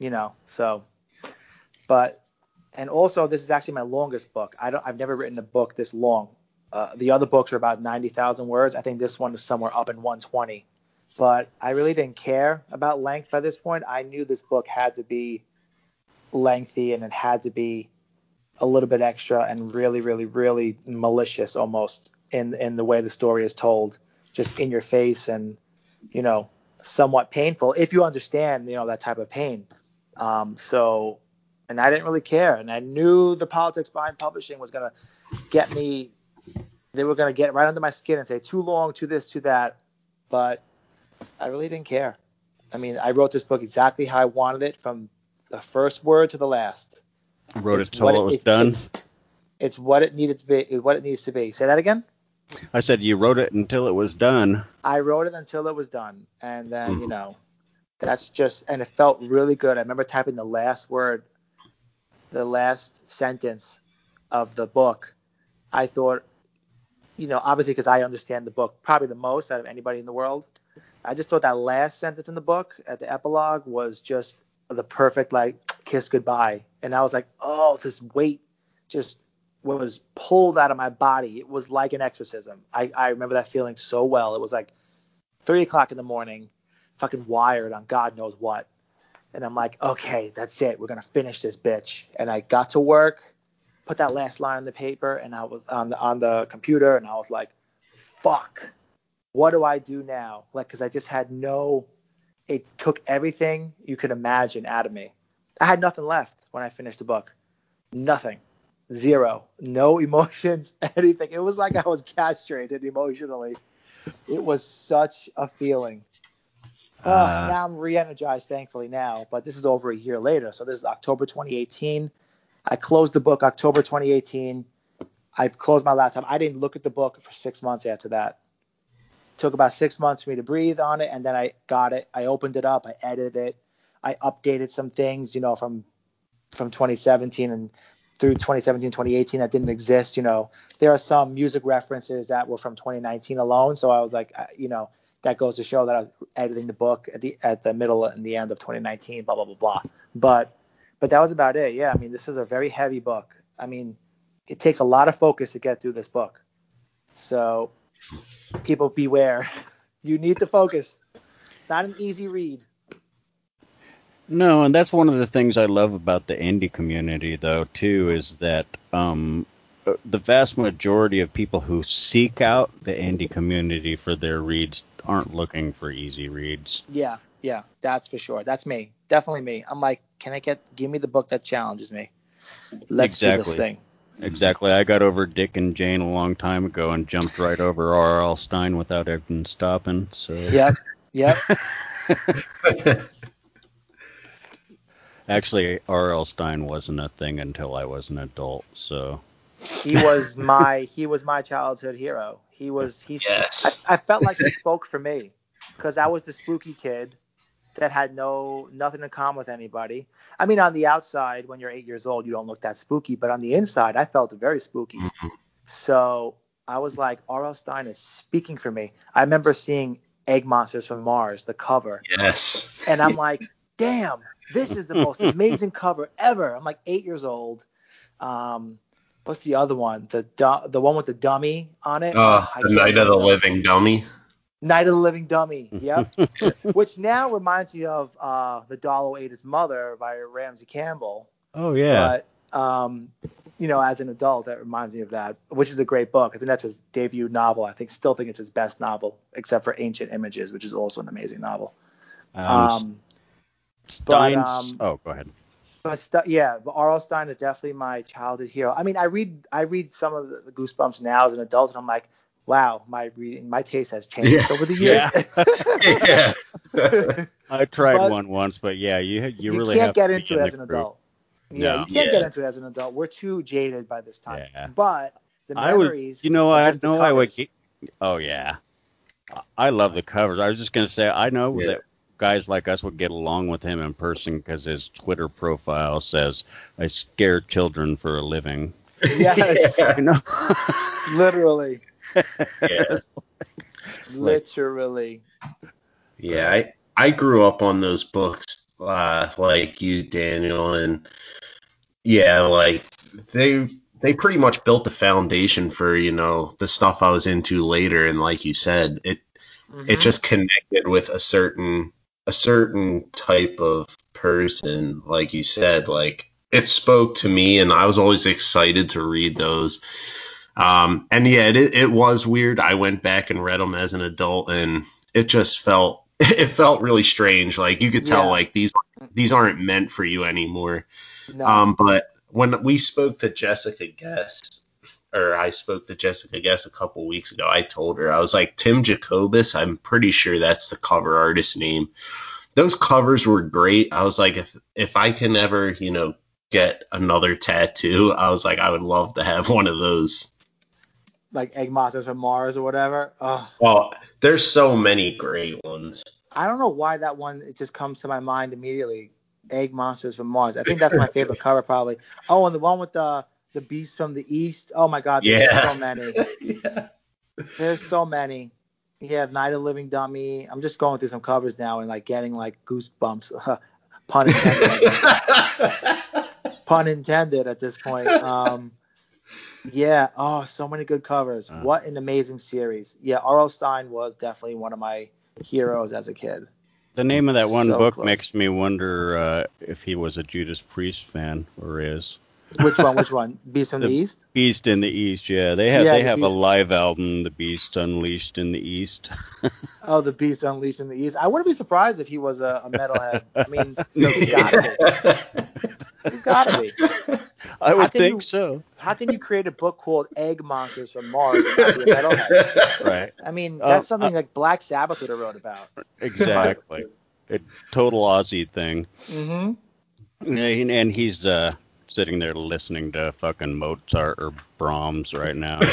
you know. So, but and also this is actually my longest book. I don't, I've never written a book this long. Uh, the other books are about 90,000 words. I think this one is somewhere up in 120. But I really didn't care about length by this point. I knew this book had to be lengthy and it had to be a little bit extra and really, really, really malicious almost in in the way the story is told, just in your face and you know somewhat painful if you understand you know that type of pain. Um, so, and I didn't really care, and I knew the politics behind publishing was gonna get me they were gonna get right under my skin and say too long, too this, too that, but I really didn't care. I mean, I wrote this book exactly how I wanted it from the first word to the last. Wrote It's it till what it was it's- done. It's, it's what it needed to be. What it needs to be. Say that again. I said you wrote it until it was done. I wrote it until it was done, and then you Mhm. know, that's just and it felt really good. I remember typing the last word, the last sentence of the book. I thought, you know, obviously because I understand the book probably the most out of anybody in the world. I just thought that last sentence in the book at the epilogue was just the perfect like kiss goodbye, and I was like, oh, this weight just was pulled out of my body. It was like an exorcism. I, I remember that feeling so well. It was like three o'clock in the morning, fucking wired on God knows what. And I'm like, okay, that's it. We're gonna finish this bitch. And I got to work, put that last line on the paper, and I was on the on the computer, and I was like, fuck, what do I do now? Like, cause I just had no. It took everything you could imagine out of me. I had nothing left when I finished the book. Nothing. Zero. No *laughs* emotions, anything. It was like I was castrated emotionally. It was such a feeling. Uh, Uh, now I'm re-energized, thankfully now, but this is over a year later. So this is October 2018. I closed the book October 2018. I closed my laptop. I didn't look at the book for six months after that. Took about six months for me to breathe on it, and then I got it. I opened it up. I edited it. I updated some things, you know, from from 2017 and through 2017, 2018 that didn't exist. You know, there are some music references that were from 2019 alone. So I was like, you know, that goes to show that I was editing the book at the at the middle and the end of 2019. Blah blah blah blah. But but that was about it. Yeah, I mean, this is a very heavy book. I mean, it takes a lot of focus to get through this book. So people beware. you need to focus. It's not an easy read. No, and that's one of the things I love about the indie community, though, too, is that um, the vast majority of people who seek out the indie community for their reads aren't looking for easy reads. Yeah, yeah, that's for sure. That's me. Definitely me. I'm like, can I get give me the book that challenges me? Let's do this thing. Exactly. I got over Dick and Jane a long time ago and jumped right over R.L. Stine without even stopping. So Yep. Yep. *laughs* actually, R.L. Stine wasn't a thing until I was an adult. So he was my he was my childhood hero. He was he. Yes. I, I felt like he spoke for me because I was the spooky kid that had no nothing in common with anybody. I mean, on the outside, when you're eight years old, you don't look that spooky, but on the inside, I felt very spooky. Mhm. So I was like, R.L. Stine is speaking for me. I remember seeing Egg Monsters from Mars, the cover, Yes. and I'm like, damn, this is the most *laughs* amazing cover ever. I'm like eight years old. Um, what's the other one? The du- the one with the dummy on it. Uh, I the Night of the. Living Dummy. Night of the Living Dummy. Yep. *laughs* Which now reminds me of uh, The Doll Who Ate His Mother by Ramsey Campbell. oh yeah, But um, you know, as an adult, that reminds me of that, which is a great book. I think that's his debut novel. I think still think it's his best novel, except for Ancient Images, which is also an amazing novel. um, Um, Stine's. um, oh, go ahead. but st- yeah, but R.L. Stine is definitely my childhood hero. I mean, I read I read some of the Goosebumps now as an adult, and I'm like, wow, my reading my taste has *laughs* changed Yeah. over the years. *laughs* yeah. *laughs* I tried but- one once, but yeah, you you, you really can't have get to into it the as an group. adult. Yeah, No. you can't Yeah. get into it as an adult. We're too jaded by this time. Yeah. But the I would, memories. you know, are I know I would. covers. Get, oh yeah, I love the covers. I was just gonna say I know Yeah. that guys like us would get along with him in person because his Twitter profile says I scare children for a living. Yes. You know. Literally, yeah. *laughs* literally. Yeah, I I grew up on those books, uh, like you, Daniel, and yeah, like they they pretty much built the foundation for you know the stuff I was into later, and like you said, it it Mhm. just connected with a certain a certain type of person, like you said, like it spoke to me, and I was always excited to read those. Um, and yeah, it it was weird. I went back and read them as an adult, and it just felt *laughs* it felt really strange. Like you could tell, Yeah. like these these aren't meant for you anymore. no. Um, but when we spoke to Jessica Guess or I spoke to Jessica Guess a couple weeks ago. I told her I was like Tim Jacobus. I'm pretty sure that's the cover artist name. Those covers were great. I was like, if if I can ever, you know, get another tattoo, I was like, I would love to have one of those. Like Egg Monsters from Mars or whatever. Oh. Well, there's so many great ones. I don't know why that one it just comes to my mind immediately. Egg Monsters from Mars. I think that's my favorite cover probably. Oh, and the one with the the Beast from the East. Oh my God, there's Yeah. so many. *laughs* yeah. There's so many. Yeah, Night of Living Dummy. I'm just going through some covers now and like getting like goosebumps. *laughs* Pun intended. *laughs* Pun intended at this point. Um, yeah. Oh, so many good covers. Uh. what an amazing series. Yeah, R.L. Stine was definitely one of my heroes as a kid. The name of that one So book close. makes me wonder uh, if he was a Judas Priest fan or is. Which one? Which *laughs* one? Beast in the, The- East? Beast in the East, yeah. They have Yeah, they the have a live album, The Beast Unleashed in the East. *laughs* Oh, the Beast Unleashed in the East. I wouldn't be surprised if he was a, a metalhead. I mean, *laughs* he's gotta be. He's gotta be. *laughs* I How would can think you- so. How can you create a book called Egg Monsters from Mars and not be a metalhead? *laughs* Right. I mean, Uh, that's something like Black Sabbath would have wrote about. Exactly. a total Ozzy thing. Mm-hmm. And, and he's uh, sitting there listening to fucking Mozart or Brahms right now. *laughs*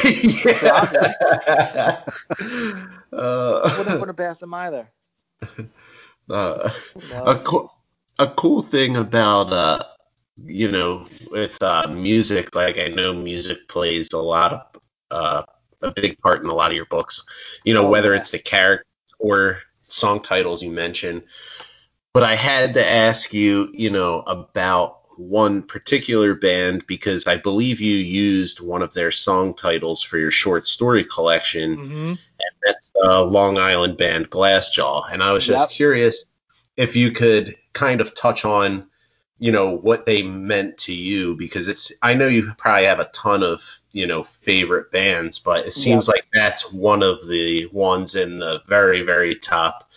Yeah. Wouldn't uh, wouldn't have passed him either. uh, a knows? cool a cool thing about uh you know with uh music like i know music plays a lot of uh a big part in a lot of your books you know Oh, whether yeah. it's the character or song titles you mentioned but i had to ask you you know about one particular band because i believe you used one of their song titles for your short story collection Mm-hmm. that's the Long Island band Glassjaw. And I was just Yep. curious if you could kind of touch on, you know, what they meant to you because it's I know you probably have a ton of, you know, favorite bands, but it seems like that's one of the ones in the very, very top,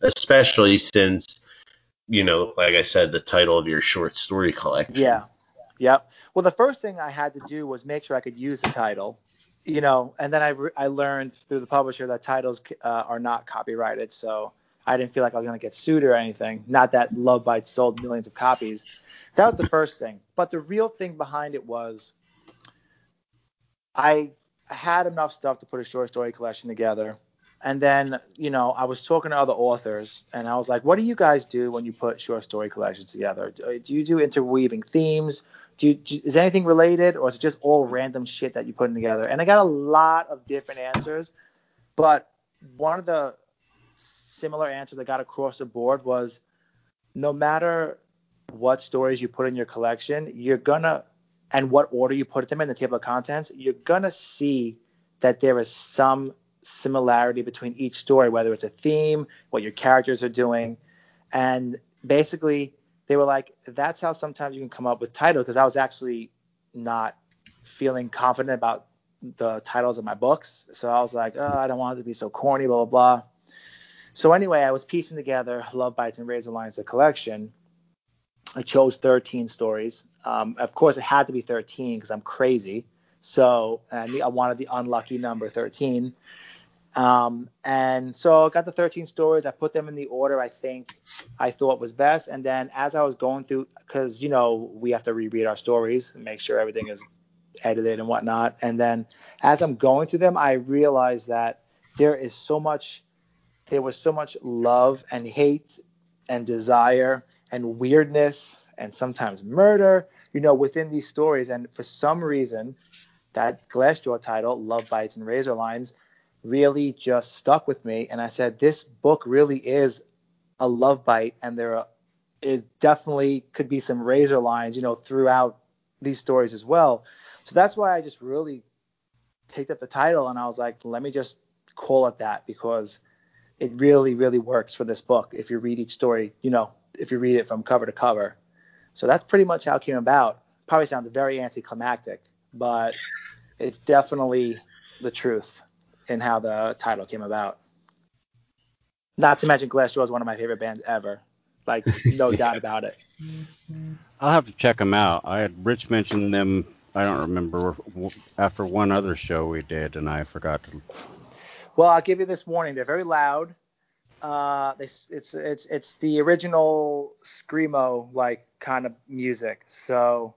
especially since, you know, like I said, the title of your short story collection. Yeah. Yep. Well, the first thing I had to do was make sure I could use the title, you know, and then I, re- I learned through the publisher that titles uh, are not copyrighted. So I didn't feel like I was going to get sued or anything. Not that Love Bites sold millions of copies. That was the first thing. But the real thing behind it was I had enough stuff to put a short story collection together. And then, you know, I was talking to other authors, and I was like, "What do you guys do when you put short story collections together? Do you do interweaving themes? Do, you, do is anything related, or is it just all random shit that you're putting together?" And I got a lot of different answers, but one of the similar answer that got across the board was, no matter what stories you put in your collection, you're gonna, and what order you put them in the table of contents, you're gonna see that there is some similarity between each story, whether it's a theme, what your characters are doing. And basically, they were like, that's how sometimes you can come up with titles because I was actually not feeling confident about the titles of my books. So I was like, oh, I don't want it to be so corny, blah, blah, blah. So anyway, I was piecing together Love Bites and Razor Lines, the collection. I chose 13 stories. Um, of course, it had to be 13 because I'm crazy. So I, I wanted the unlucky number 13. Um, and so I got the 13 stories. I put them in the order I think I thought was best. And then as I was going through, because you know we have to reread our stories and make sure everything is edited and whatnot. And then as I'm going through them, I realized that there is so much, there was so much love and hate and desire and weirdness and sometimes murder, you know, within these stories. And for some reason, that Glassjaw title, Love Bites and Razor Lines, really just stuck with me. And I said, this book really is a love bite, and there is definitely could be some razor lines, you know, throughout these stories as well. So that's why I just really picked up the title and I was like, let me just call it that because it really, really works for this book. If you read each story, you know, if you read it from cover to cover. So that's pretty much how it came about. Probably sounds very anticlimactic, but it's definitely the truth in how the title came about. Not to mention Glassjaw is one of my favorite bands ever. Like, no *laughs* doubt about it. I'll have to check them out. I had Rich mentioned them I don't remember after one other show we did, and I forgot to. Well, I'll give you this warning. They're very loud. Uh, they, it's it's it's the original screamo like kind of music. So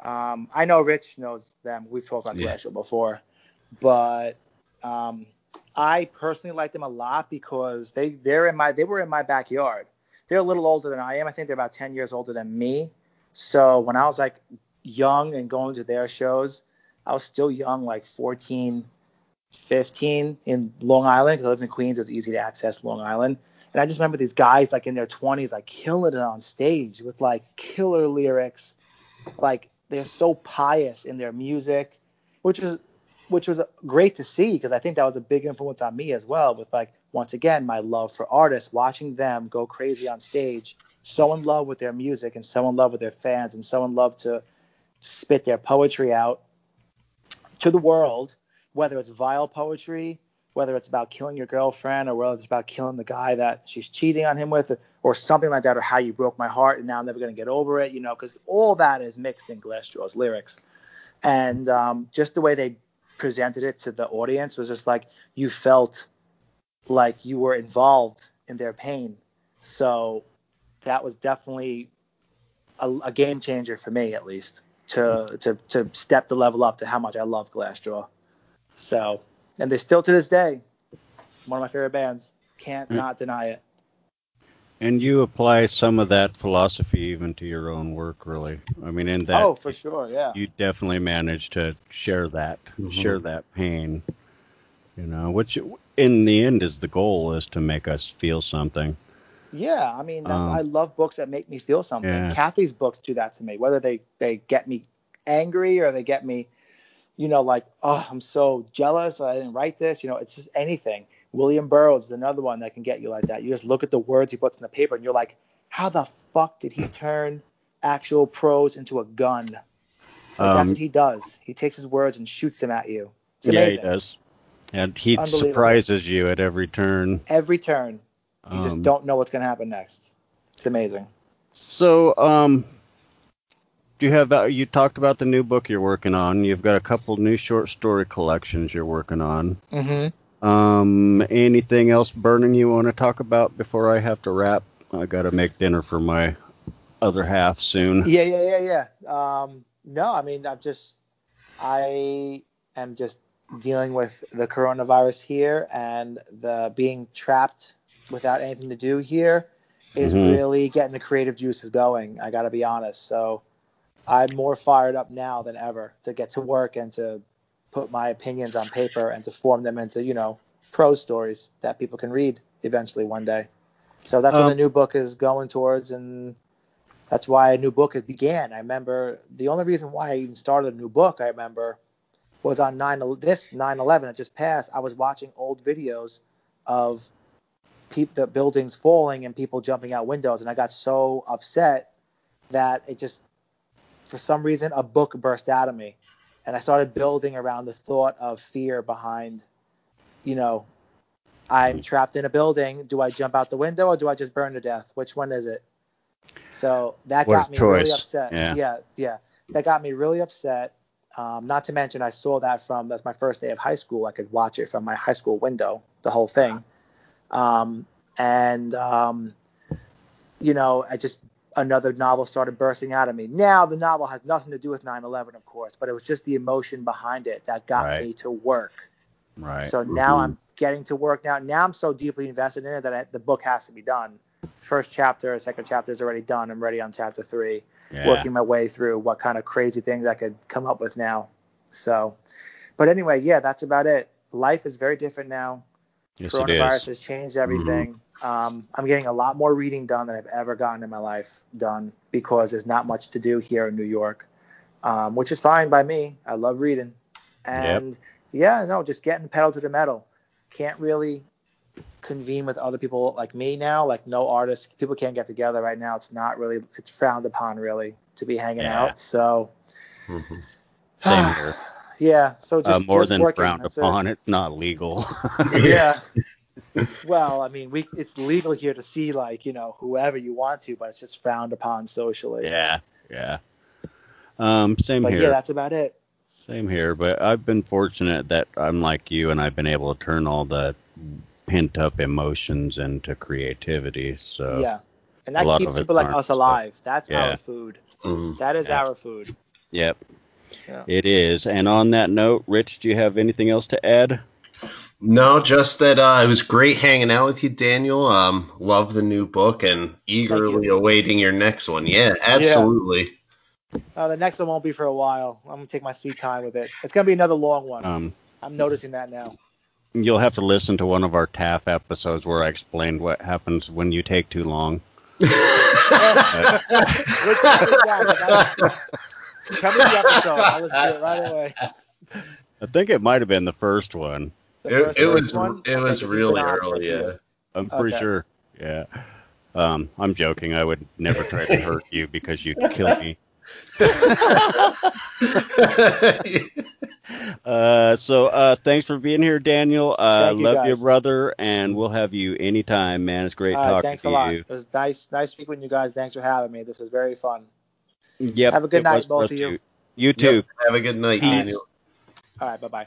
um, I know Rich knows them. We've talked about Yeah. Glassjaw before, but um, I personally like them a lot because they they're in my they were in my backyard. They're a little older than I am. I think they're about 10 years older than me. So when I was like young and going to their shows, I was still young, like 14, 15 in Long Island because I lived in Queens. It was easy to access Long Island. And I just remember these guys like in their 20s, like killing it on stage with like killer lyrics. Like they're so pious in their music, which was which was great to see because I think that was a big influence on me as well. With like once again my love for artists, watching them go crazy on stage, so in love with their music and so in love with their fans and so in love to spit their poetry out to the world, whether it's vile poetry, whether it's about killing your girlfriend or whether it's about killing the guy that she's cheating on him with or something like that or how you broke my heart and now I'm never going to get over it, you know, because all that is mixed in Glassjaw's lyrics. And um, just the way they presented it to the audience was just like you felt like you were involved in their pain. So that was definitely a, a game changer for me, at least, to, to to step the level up to how much I love Glassjaw. So, and they're still to this day one of my favorite bands. Can't Mm. not deny it. And you apply some of that philosophy even to your own work, really. I mean, in that oh, for sure, yeah. you definitely manage to share that, Mhm. share that pain. You know, which in the end is the goal, is to make us feel something. Yeah, I mean, that's, Um, I love books that make me feel something. Yeah. Kathe's books do that to me, whether they they get me angry or they get me, you know, like oh, I'm so jealous I didn't write this. You know, it's just anything. William Burroughs is another one that can get you like that. You just look at the words he puts in the paper and you're like, how the fuck did he turn actual prose into a gun? Like, Um, that's what he does. He takes his words and shoots them at you. It's yeah, he does. And he surprises you at every turn. Every turn, you just Um, don't know what's gonna happen next. It's amazing. So, um, do you have? uh, You talked about the new book you're working on. You've got a couple new short story collections you're working on. Mm-hmm. Um, anything else burning you want to talk about before I have to wrap? I got to make dinner for my other half soon. Yeah, yeah, yeah, yeah. Um, no, I mean, I'm just, I am just dealing with the coronavirus here and the being trapped without anything to do here is Mhm. really getting the creative juices going. I got to be honest. So I'm more fired up now than ever to get to work and to put my opinions on paper and to form them into, you know, prose stories that people can read eventually one day. So that's what Um, the new book is going towards and that's why a new book began. I remember the only reason why I even started a new book, I remember, was on 9 this 9/11 that just passed. I was watching old videos of peop, the buildings falling and people jumping out windows, and I got so upset that it just, for some reason, a book burst out of me, and I started building around the thought of fear behind, you know, I'm trapped in a building. Do I jump out the window or do I just burn to death? Which one is it? So that What got me really upset. Yeah. yeah, yeah. That got me really upset. Um, not to mention, I saw that from that's my first day of high school. I could watch it from my high school window, the whole thing. Um, and um, you know, I just another novel started bursting out of me. Now the novel has nothing to do with 9/11, of course, but it was just the emotion behind it that got Right. me to work. Right. So now Mhm. I'm getting to work now. Now I'm so deeply invested in it that I, the book has to be done. First chapter, second chapter is already done. I'm ready on chapter three, yeah. working my way through what kind of crazy things I could come up with now. So, but anyway, yeah, that's about it. Life is very different now. Yes, Coronavirus has changed everything. Um, I'm getting a lot more reading done than I've ever gotten in my life done because there's not much to do here in New York, um, which is fine by me. I love reading. And yeah, no, just getting pedal to the metal. Can't really convene with other people like me now. Like no artists, people can't get together right now. It's not really, it's frowned upon really to be hanging Yeah. out. So Mhm. *sighs* Same here. yeah, so just uh, more just than working. frowned That's it. upon. It's not legal. yeah. *laughs* well, I mean, we it's legal here to see like you know whoever you want to, but it's just frowned upon socially. yeah. Yeah. Um, same But here. yeah, that's about it. Same here, but I've been fortunate that I'm like you and I've been able to turn all the pent up emotions into creativity. So yeah. And that keeps people like us alive. That's Yeah. our food. Mhm. That is Yeah. our food. yep. Yeah. It is. And on that note, Rich, do you have anything else to add? No, just that uh, it was great hanging out with you, Daniel. Um, love the new book and eagerly awaiting your next one. Yeah, absolutely. Uh, the next one won't be for a while. I'm gonna take my sweet time with it. It's gonna be another long one. Um, I'm noticing that now. you'll have to listen to one of our TAF episodes where I explained what happens when you take too long. Which one is that? 'Cause I- Tell me the episode. I'll listen to it right away. I think it might have been the first one. The It, first it was one? it Okay, was 'cause it's been really on for a early. Yeah. I'm pretty Okay. sure. Yeah. Um, I'm joking. I would never try to hurt you because you'd kill me. *laughs* Uh, so uh, thanks for being here, Daniel. Uh, you, love you, guys. brother, and we'll have you anytime, man. It's great All right, talking thanks to a lot. you. It was nice, nice speaking with you guys. Thanks for having me. This was very fun. Yep. Have a good night, both of you. too. You too. Yep. Have a good night, Peace. Daniel. All right, bye bye.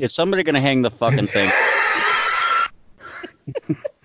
Is somebody gonna hang the fucking thing? *laughs*